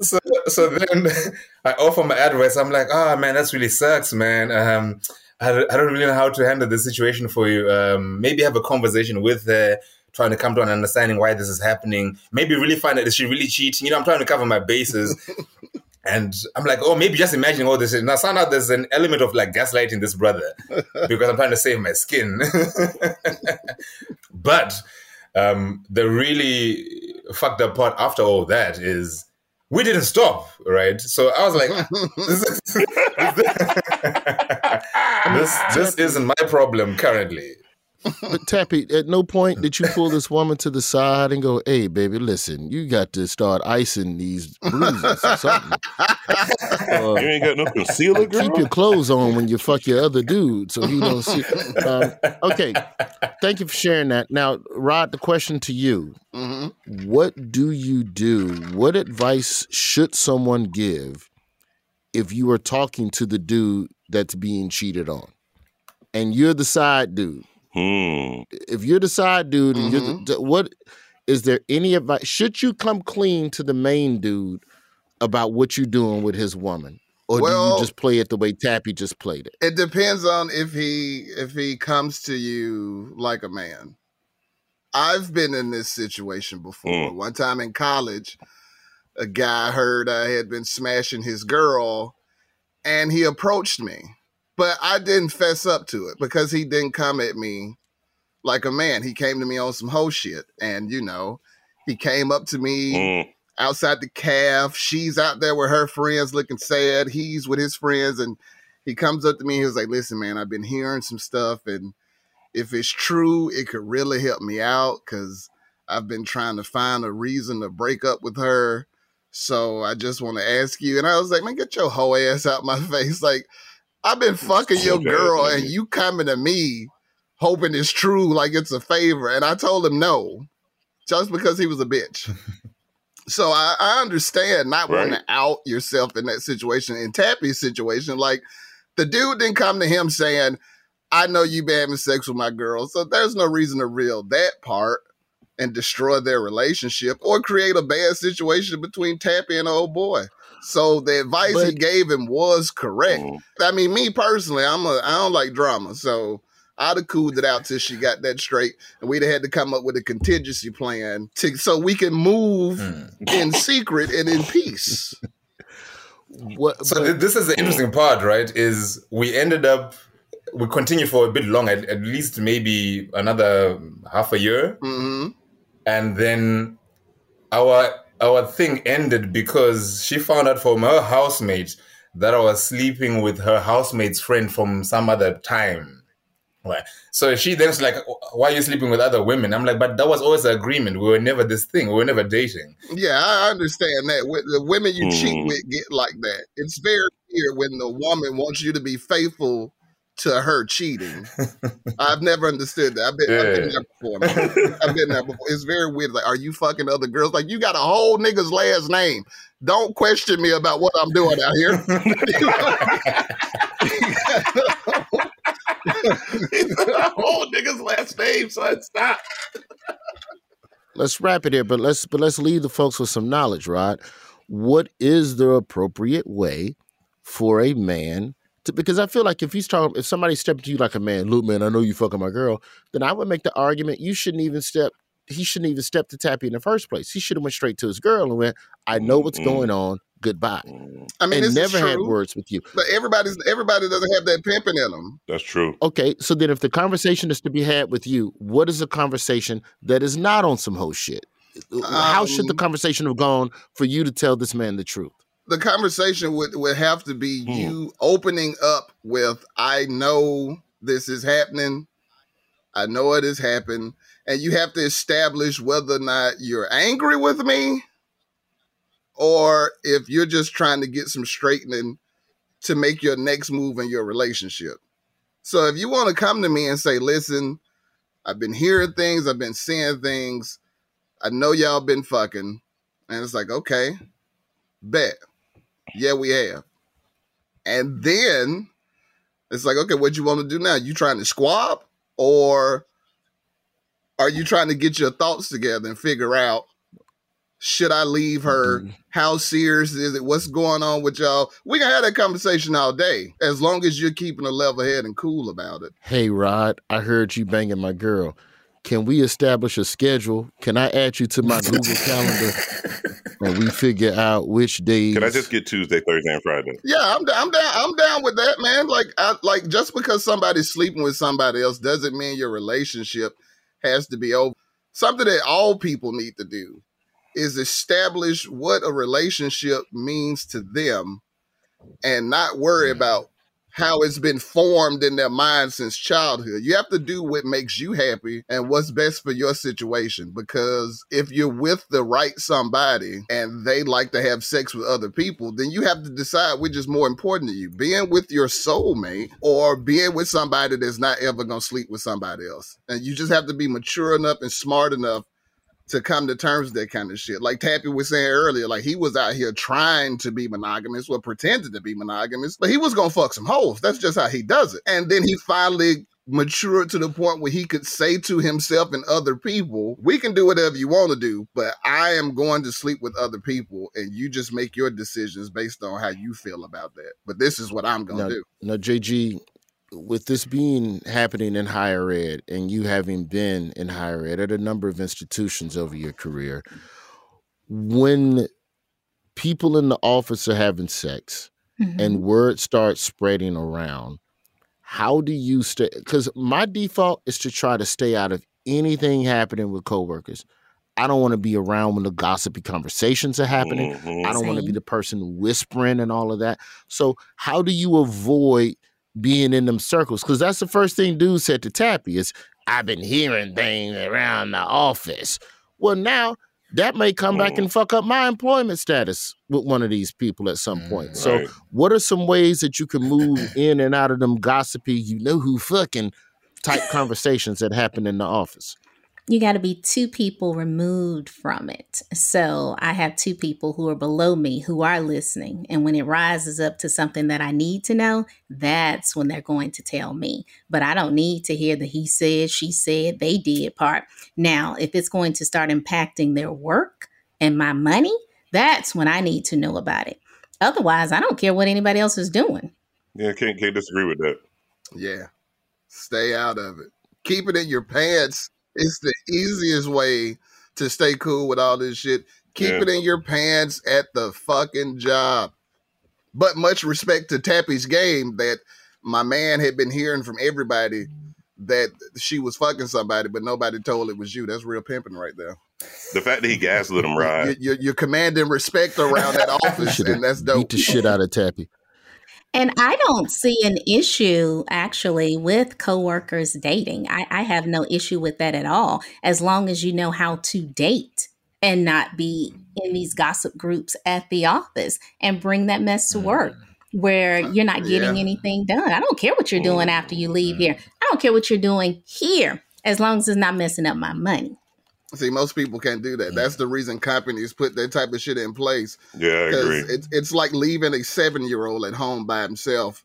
so so then I offer my advice. I'm like, oh man, that's really sucks, man. Um, I, don't- really know how to handle this situation for you. Um, maybe have a conversation with her, trying to come to an understanding why this is happening. Maybe really find out is she really cheating? You know, I'm trying to cover my bases. And I'm like, oh, maybe just imagining all this. Found out there's an element of like gaslighting this brother because I'm trying to save my skin. but um, the really fucked up part after all that is we didn't stop, right? So I was like, this, this, this isn't my problem currently. But Tapi, at no point did you pull this woman to the side and go, "Hey, baby, listen, you got to start icing these bruises or something." Uh, You ain't got no concealer, girl. keep your clothes on when you fuck your other dude, so he don't see. Um, okay, thank you for sharing that. Now, Rod, the question to you: Mhm. What do you do? What advice should someone give if you are talking to the dude that's being cheated on, and you're the side dude? Hmm. if you're the side dude and you're Mm-hmm. the, the- what is there any advice should you come clean to the main dude about what you're doing with his woman or do you just play it the way Tapi just played it It depends on if he if he comes to you like a man. I've been in this situation before. One time in college, a guy heard I had been smashing his girl and he approached me. But I didn't fess up to it because he didn't come at me like a man. He came to me on some hoe shit. And you know, he came up to me Mm. outside the calf. She's out there with her friends looking sad. He's with his friends and he comes up to me. He was like, listen, man, I've been hearing some stuff. And if it's true, it could really help me out because I've been trying to find a reason to break up with her. So I just want to ask you. And I was like, man, get your hoe ass out my face. Like, I've been fucking your girl and you coming to me hoping it's true, like it's a favor. And I told him no, just because he was a bitch. so I, I understand not right. wanting to out yourself in that situation. In Tapi's situation, like the dude didn't come to him saying, I know you've been having sex with my girl. So there's no reason to reel that part and destroy their relationship or create a bad situation between Tapi and old boy. So the advice but, he gave him was correct. Mm. I mean, me personally, I'm a I don't like drama, so I'd have cooled it out till she got that straight, and we'd have had to come up with a contingency plan to so we can move mm. in secret and in peace. What, so but, this is the interesting part, right? Is we ended up we continued for a bit long, at, at least maybe another half a year, mm-hmm. and then our our thing ended because she found out from her housemate that I was sleeping with her housemate's friend from some other time. Right. So she then's like, "Why are you sleeping with other women?" I'm like, "But that was always an agreement. We were never this thing. We were never dating." Yeah, I understand that. The women you mm. cheat with get like that. It's very clear when the woman wants you to be faithful to her cheating. I've never understood that. I've been, yeah. I've been there before. I've been there before. It's very weird. Like, are you fucking other girls? Like, you got a whole nigga's last name. Don't question me about what I'm doing out here. a whole nigga's last name, son. Stop. let's wrap it here, but let's but let's leave the folks with some knowledge, Rod. What is the appropriate way for a man to, because I feel like if he's talking, if somebody stepped to you like a man, look, man, I know you fucking my girl, then I would make the argument you shouldn't even step. He shouldn't even step to Tapi in the first place. He should have went straight to his girl and went, "I know what's mm-hmm. going on. Goodbye." I mean, and never had words with you. But everybody's everybody doesn't have that pimping in them. That's true. Okay, so then if the conversation is to be had with you, what is a conversation that is not on some whole shit? How um, should the um conversation have gone for you to tell this man the truth? The conversation would would have to be hmm. you opening up with I know this is happening. I know it has happened. And you have to establish whether or not you're angry with me or if you're just trying to get some straightening to make your next move in your relationship. So if you want to come to me and say, listen, I've been hearing things, I've been seeing things, I know y'all been fucking. And it's like, okay, bet. Yeah, we have. And then it's like, okay, what you want to do now? You trying to squab or are you trying to get your thoughts together and figure out should I leave her? Mm-hmm. How serious is it? What's going on with y'all? We can have that conversation all day as long as you're keeping a level head and cool about it. Hey, Rod, I heard you banging my girl. Can we establish a schedule? Can I add you to my Google Calendar and we figure out which days. Can I just get Tuesday, Thursday, and Friday? Yeah, I'm down. I'm down. I'm down with that, man. Like, I, like just because somebody's sleeping with somebody else doesn't mean your relationship has to be over. Something that all people need to do is establish what a relationship means to them, and not worry mm. about how it's been formed in their mind since childhood. You have to do what makes you happy and what's best for your situation. Because if you're with the right somebody and they like to have sex with other people, then you have to decide which is more important to you being with your soulmate or being with somebody that's not ever going to sleep with somebody else. And you just have to be mature enough and smart enough to come to terms with that kind of shit. Like Tapi was saying earlier, like he was out here trying to be monogamous or pretended to be monogamous, but he was gonna fuck some hoes. That's just how he does it. And then he finally matured to the point where he could say to himself and other people, we can do whatever you want to do, but I am going to sleep with other people and you just make your decisions based on how you feel about that. But this is what I'm going to do. Now, JG, with this being happening in higher ed and you having been in higher ed at a number of institutions over your career, when people in the office are having sex mm-hmm. and word starts spreading around, how do you stay? Because my default is to try to stay out of anything happening with coworkers. I don't want to be around when the gossipy conversations are happening. Mm-hmm. I don't want to be the person whispering and all of that. So, how do you avoid being in them circles because that's the first thing dude said to Tapi is I've been hearing things around the office. Well, now that may come back mm. and fuck up my employment status with one of these people at some mm, point. So, Right. what are some ways that you can move in and out of them gossipy, you know who fucking type conversations that happen in the office? You got to be two people removed from it. So I have two people who are below me who are listening. And when it rises up to something that I need to know, that's when they're going to tell me. But I don't need to hear the he said, she said, they did part. Now, if it's going to start impacting their work and my money, that's when I need to know about it. Otherwise, I don't care what anybody else is doing. Yeah, can't can't disagree with that. Yeah. Stay out of it. Keep it in your pants. It's the easiest way to stay cool with all this shit. Keep Yeah. it in your pants at the fucking job. But much respect to Tapi's game that my man had been hearing from everybody that she was fucking somebody, but nobody told it was you. That's real pimping right there. The fact that he gaslit him You're, right. you're, you're commanding respect around that office, and that's dope. Beat the shit out of Tapi. And I don't see an issue actually with coworkers dating. I, I have no issue with that at all, as long as you know how to date and not be in these gossip groups at the office and bring that mess to mm-hmm. work where you're not getting Yeah. anything done. I don't care what you're doing mm-hmm. after you leave here. I don't care what you're doing here, as long as it's not messing up my money. See, most people can't do that. That's the reason companies put that type of shit in place. Yeah, I agree. It's, it's like leaving a seven year old at home by himself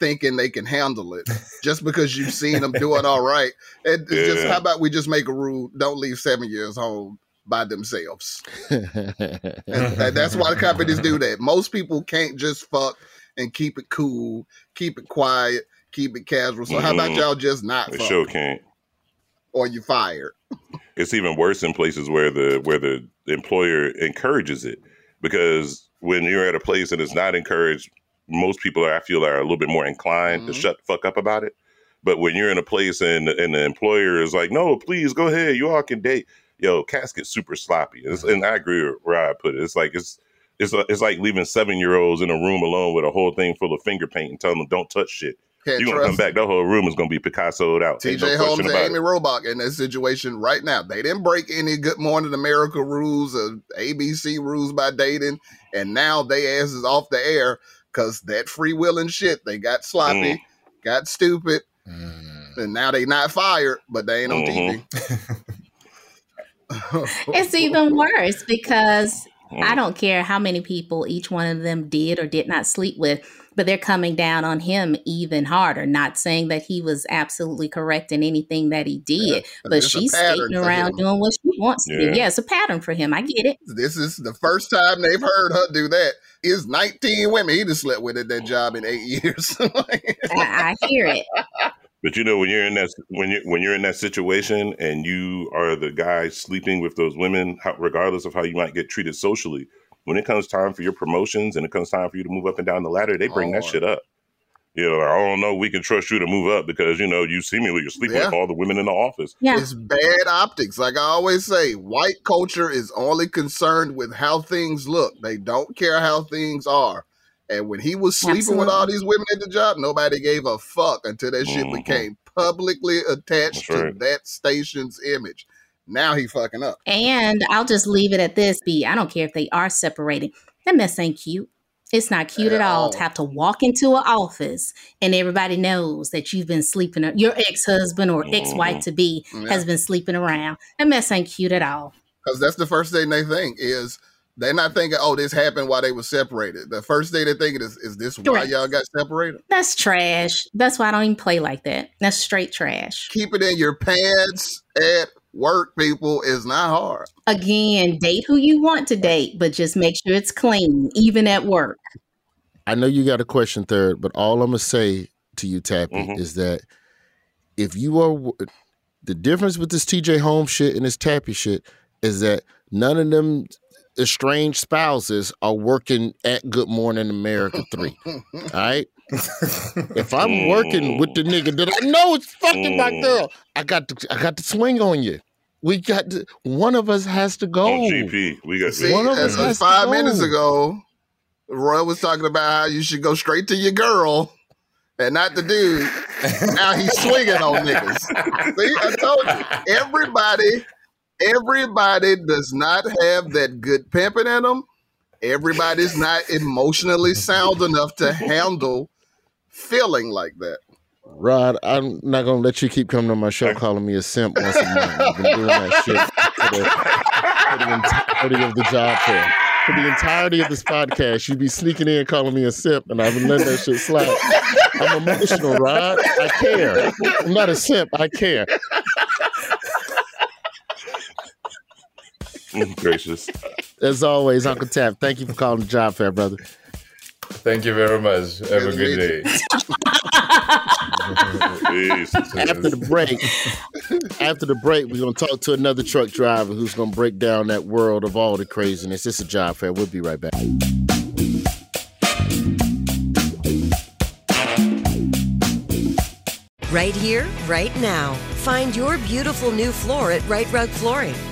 thinking they can handle it just because you've seen them doing all right. It, it's just, how about we just make a rule don't leave seven years home by themselves? And, and that's why the companies do that. Most people can't just fuck and keep it cool, keep it quiet, keep it casual. So, how about Mhm. y'all just not They fuck sure can't. Or you're fired? It's even worse in places where the where the employer encourages it because when you're at a place and it's not encouraged, most people are I feel are a little bit more inclined to Mhm. shut the fuck up about it. But when you're in a place and and the employer is like, no, please go ahead, you all can date. Yo, cats get super sloppy, It's- and I agree with where I put it. It's like it's it's it's like leaving seven year olds in a room alone with a whole thing full of finger paint and telling them don't touch shit. Can't You're gonna come back, that whole room is gonna be Picassoed out. Ain't no TJ Holmes and Amy it. Robach in that situation right now. They didn't break any Good Morning America rules or ABC rules by dating, and now they asses off the air because that free will and shit. They got sloppy, Mm. got stupid, and now they not fired, but they ain't on TV. It's even worse because Mm. I don't care how many people each one of them did or did not sleep with, but they're coming down on him even harder. Not saying that he was absolutely correct in anything that he did, but but she's pattern skating around doing what she wants to Yeah. do. Yeah, it's a pattern for him. I get it. This is the first time they've heard her do that. Is 19 women. He just slept with at that job in eight years. I, I hear it. But you know, when you're in that when you when you're in that situation and you are the guy sleeping with those women, how, regardless of how you might get treated socially, when it comes time for your promotions and it comes time for you to move up and down the ladder, they bring that Hard. shit up. You know, like, I don't know, we can trust you to move up because you know you see me when you're sleeping with all the women in the office. Yeah. It's bad optics. Like I always say, white culture is only concerned with how things look. They don't care how things are. And when he was sleeping with all these women at the job, nobody gave a fuck until that shit Mhm. became publicly attached That's to that station's image. Now he fucking up. And I'll just leave it at this B. I don't care if they are separated. That mess ain't cute. It's not cute at, At all all. to have to walk into an office and everybody knows that you've been sleeping, your ex husband or ex wife mm. to be Yeah. has been sleeping around. That mess ain't cute at all. Because that's the first thing they think is they're not thinking, oh, this happened while they were separated. The first thing they're thinking is, is this why Correct. y'all got separated? That's trash. That's why I don't even play like that. That's straight trash. Keep it in your pants at work, people, is not hard. Again, date who you want to date, but just make sure it's clean, even at work. I know you got a question third, but all I'm gonna say to you, Tapi, Mm-hmm. is that if you are the difference with this TJ Holmes shit and this Tapi shit is that none of them estranged spouses are working at Good Morning America three. all right. If I'm working with the nigga that I know is fucking my Mm. girl, I got to I got the swing on you. We got to, one of us has to go. On GP, we got See, One of as us of has to five go. minutes ago, Roy was talking about how you should go straight to your girl and not the dude. now he's swinging on niggas. See, I told you, everybody, everybody does not have that good pimping in them. Everybody's not emotionally sound enough to handle feeling like that. Rod, I'm not gonna let you keep coming on my show calling me a simp once a month. You've been doing that shit for the, for the entirety of the job fair. For the entirety of this podcast, you'd be sneaking in calling me a simp, and I've been letting that shit slide. I'm emotional, Rod. I care. I'm not a simp. I care. Gracious. As always, Uncle Tap, thank you for calling the job fair, brother. Thank you very much. Have a good day. after the break, after the break, we're gonna talk to another truck driver who's gonna break down that world of all the craziness. It's a job fair. We'll be right back. Right here, right now. Find your beautiful new floor at Rite Rug Flooring.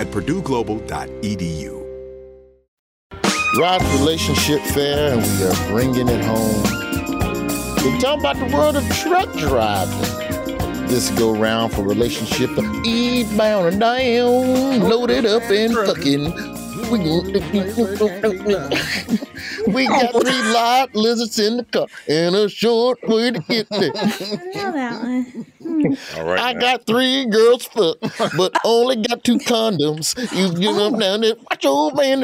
at purdueglobal.edu. Rod's relationship fair, and we are bringing it home. We're talking about the world of truck driving. This go round for relationship eastbound and down, loaded up and fucking. We, we got three live lizards in the car and a short way to get there. know that one. Hmm. All right. I now. got three girls fuck, but only got two condoms. You get up oh. down there, watch your man.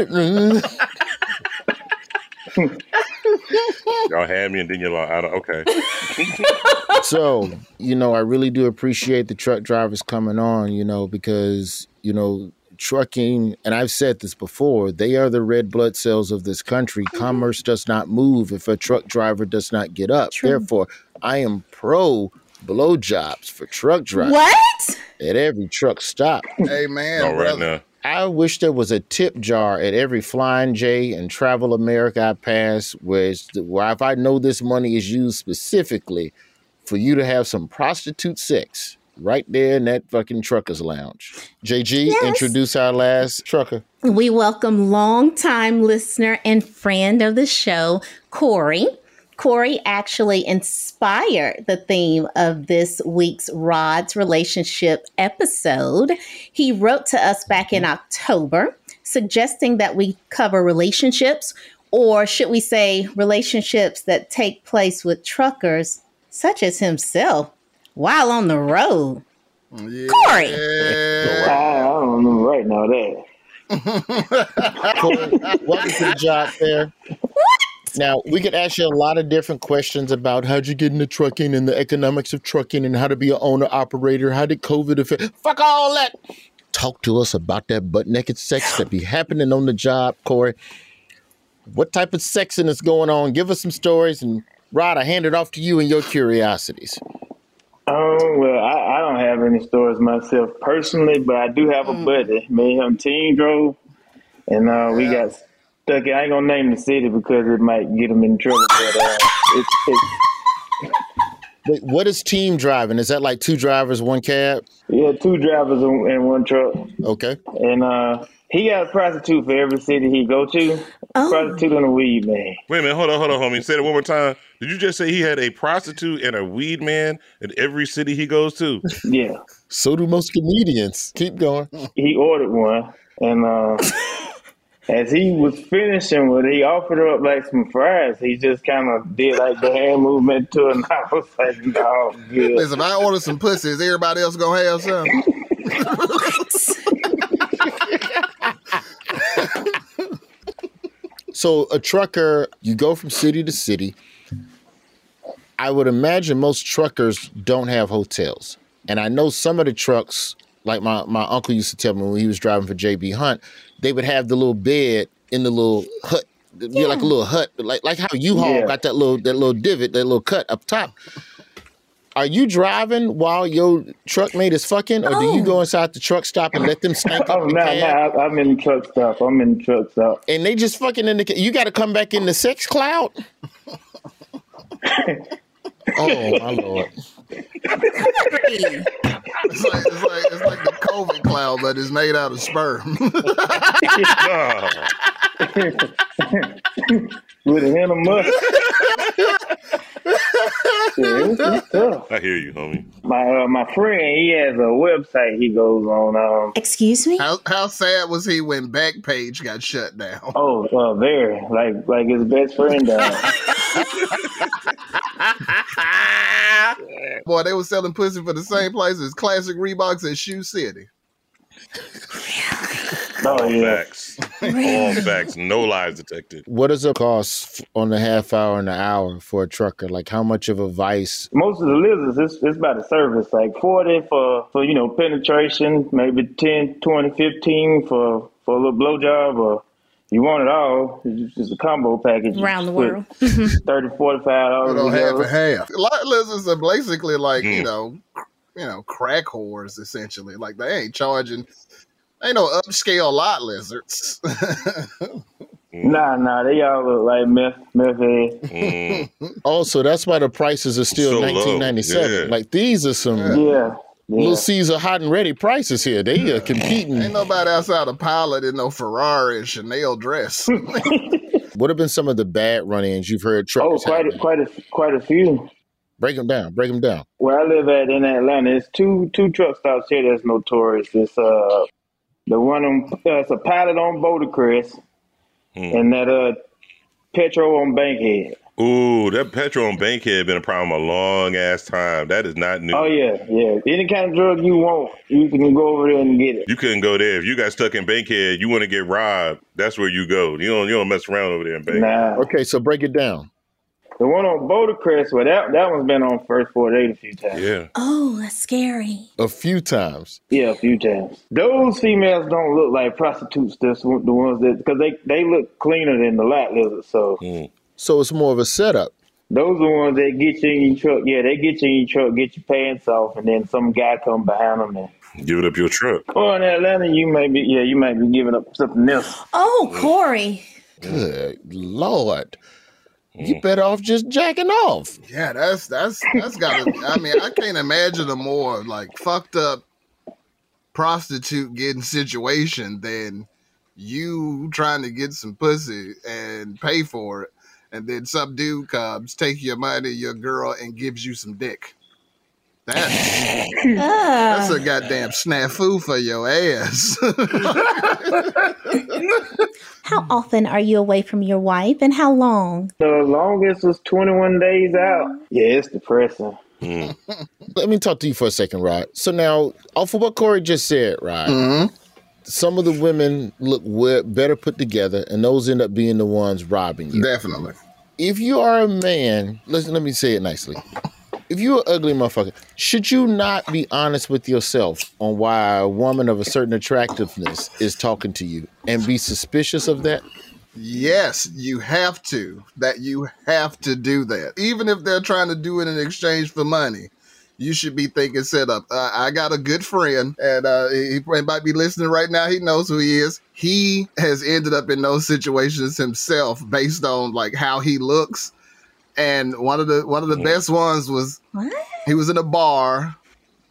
Y'all had me and then you're like, I don't, okay. so you know i really do appreciate the truck drivers coming on you know because you know trucking and i've said this before they are the red blood cells of this country mm-hmm. commerce does not move if a truck driver does not get up therefore i am pro blowjobs for truck drivers What? at every truck stop Hey man, All right brother. now. I wish there was a tip jar at every Flying J and Travel America I pass, where, where if I know this money is used specifically for you to have some prostitute sex right there in that fucking truckers lounge. JG, Yes. introduce our last trucker. We welcome longtime listener and friend of the show, Corey. Corey actually inspired the theme of this week's Rod's relationship episode. He wrote to us back in October suggesting that we cover relationships, or should we say, relationships that take place with truckers such as himself while on the road. Corey. I, I don't remember right now that. Corey, welcome to the job fair. Now, we could ask you a lot of different questions about how'd you get into trucking and the economics of trucking and how to be an owner operator. How did COVID affect? Fuck all that. Talk to us about that butt naked sex that be happening on the job, Corey. What type of sexing is going on? Give us some stories. And Rod, I hand it off to you and your curiosities. Um, well, I, I don't have any stories myself personally, but I do have a buddy. Me and him team drove, and uh, we got stuck. I ain't gonna name the city because it might get him in trouble. But uh, it's, it's Wait, what is team driving? Is that like two drivers, one cab? yeah, two drivers in, in one truck, Okay. and uh, he got a prostitute for every city he go to. Oh. Prostitute and a weed man. Wait a minute, hold on, hold on, homie. Say it one more time. Did you just say he had a prostitute and a weed man in every city he goes to? Yeah. So do most comedians. Keep going. He ordered one, and uh, as he was finishing with, it, he offered her up like some fries. He just kind of did like the hand movement to it, and I was like, "No, good." Listen, if I order some pussies, everybody else gonna have some? So a trucker, you go from city to city. I would imagine most truckers don't have hotels. And I know some of the trucks, like my, my uncle used to tell me when he was driving for JB Hunt, they would have the little bed in the little hut. It'd like a little hut, like like how U-Haul Yeah. got that little that little divot, that little cut up top. Are you driving while your truck mate is fucking, or do you go inside the truck stop and let them stank up Oh no, cab? no, I'm in truck stop. I'm in truck stop. And they just fucking in the. You got to come back in the sex cloud. oh my lord! It's like, it's like it's like the COVID cloud, but it's made out of sperm. With a hint of mustard. yeah, it's, it's tough. I hear you, homie. My uh, my friend, he has a website he goes on. Um, Excuse me. How how sad was he when Backpage got shut down? oh, uh, very like like his best friend. Uh, Boy, they were selling pussy for the same place as Classic Reeboks at Shoe City. oh All yeah. facts. All facts. No lies detected. What does it cost on the half hour and the hour for a trucker? Like how much of a vice? Most of the lizards, it's, it's by the service, like 40 for, for, you know, penetration, maybe 10, 20, 15 for, for a little blowjob, or you want it all, it's just a combo package. Around the world. 30 $45 You know, half together. and half. Lot lizards are basically like you know, you know, crack whores essentially. Like they ain't charging. Ain't no upscale lot lizards. Nah, nah, they all look like meth, meth head. Mm. Also, that's why the prices are still So nineteen ninety seven. Yeah. Like these are some Yeah. Little Yeah. Caesar hot and ready prices here. They are competing. ain't nobody outside a pilot in no Ferrari and Chanel dress. What have been some of the bad run-ins you've heard Oh, quite a, quite a, quite a few. Break them down. Break them down. Where I live at in Atlanta, there's two two truck stops here that's notorious. It's uh the one on uh, it's a pilot on Boulder Crest, and that uh Petro on Bankhead. Ooh, that Petro on Bankhead been a problem a long ass time. That is not new. Oh yeah, yeah. Any kind of drug you want, you can go over there and get it. You couldn't go there if you got stuck in Bankhead. You want to get robbed. That's where you go. You don't. You don't mess around over there in Bankhead. Nah, Okay, so break it down. the one on Boulder Crest, well that that one's been on First 48 a few times. Yeah. Oh, that's scary. A few times. Yeah, a few times. Those females don't look like prostitutes. That's the ones that because they they look cleaner than the lot lizards. So mm. So it's more of a setup. those are the ones that get you in your truck. Yeah, they get you in your truck, get your pants off, and then some guy come behind them. And, Give it up your truck. or in Atlanta, you may be yeah, you might be giving up something else. Oh, mm. Corey. Good lord. You mm. better off just jacking off. yeah, that's that's that's gotta. I mean, I can't imagine a more like fucked up prostitute getting situation than you trying to get some pussy and pay for it, and then some dude comes, take your money, your girl, and gives you some dick. That's that's a ah. goddamn snafu for your ass. How often are you away from your wife and how long? The longest was 21 days out. Yeah, it's depressing. Mm. Let me talk to you for a second, Rod. So now, off of what Corey just said, Rod, mm-hmm. some of the women look better put together, and those end up being the ones robbing you. Definitely. If you are a man, listen, let me say it nicely. If you're an ugly motherfucker, should you not be honest with yourself on why a woman of a certain attractiveness is talking to you and be suspicious of that? Yes, you have to. That you have to do that. Even if they're trying to do it in exchange for money, you should be thinking set up. Uh, I got a good friend, and uh, he he might be listening right now. He knows who he is. He has ended up in those situations himself based on like how he looks. And one of the one of the best ones was What? he was in a bar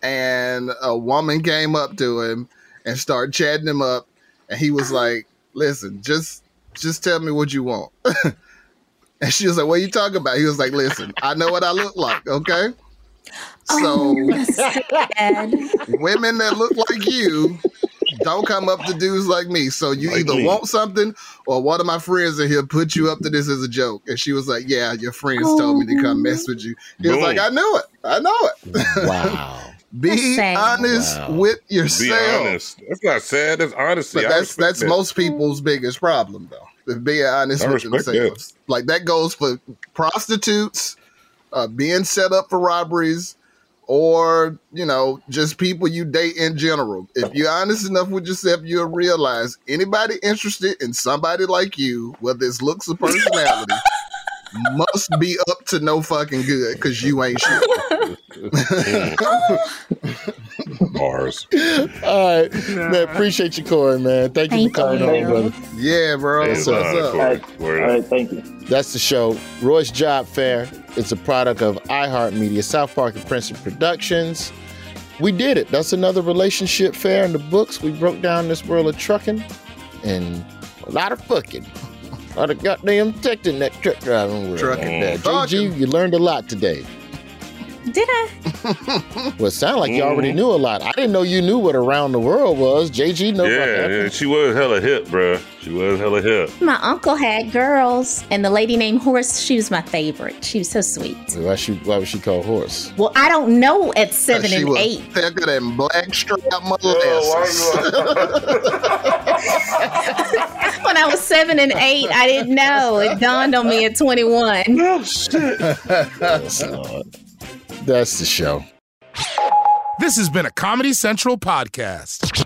and a woman came up to him and started chatting him up and he was like listen just just tell me what you want. and she was like, What are you talking about? He was like, Listen, I know what I look like, okay? So Oh, women that look like you don't come up to dudes like me. So you Like either me. want something or one of my friends in here put you up to this as a joke. And she was like, Yeah, your friends told me to come mess with you. He was like, I knew it. I know it. Wow. Be honest Wow. with Be yourself. honest. That's not sad. That's honesty. But that's that's that. most people's biggest problem though. Is being honest I with respect themselves. Like that goes for prostitutes, uh, being set up for robberies, or you know, just people you date in general. If you're honest enough with yourself, you'll realize anybody interested in somebody like you, whether it's looks or personality, must be up to no fucking good because you ain't shit. Bars. All right, man. Appreciate you, Corey, man. Thank you Thank for coming you. on, brother. Yeah, bro. Hey, That's what's fine, up. Corey. All right. Word All up. thank you. That's the show. Roy's Job Fair. It's a product of iHeartMedia, South Park and Princeton Productions. We did it. That's another relationship fair in the books. We broke down this world of trucking and a lot of fucking. A lot of goddamn tech in that truck driving world. Trucking. Uh, there. JG, you learned a lot today. Did I? Well, it sounded like you already mm-hmm. knew a lot. I didn't know you knew what around the world was. JG know about Yeah, that. yeah, she was hella hip, bruh. She was hella hip. My uncle had girls, and the lady named Horace, she was my favorite. She was so sweet. Why she? Why was she called horse? Well, I don't know at seven she and was eight. thicker than black strap molasses. when I was seven and eight, I didn't know. It dawned on me at 21. Oh shit. That's the show. This has been a Comedy Central podcast.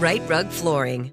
Rite Rug Flooring.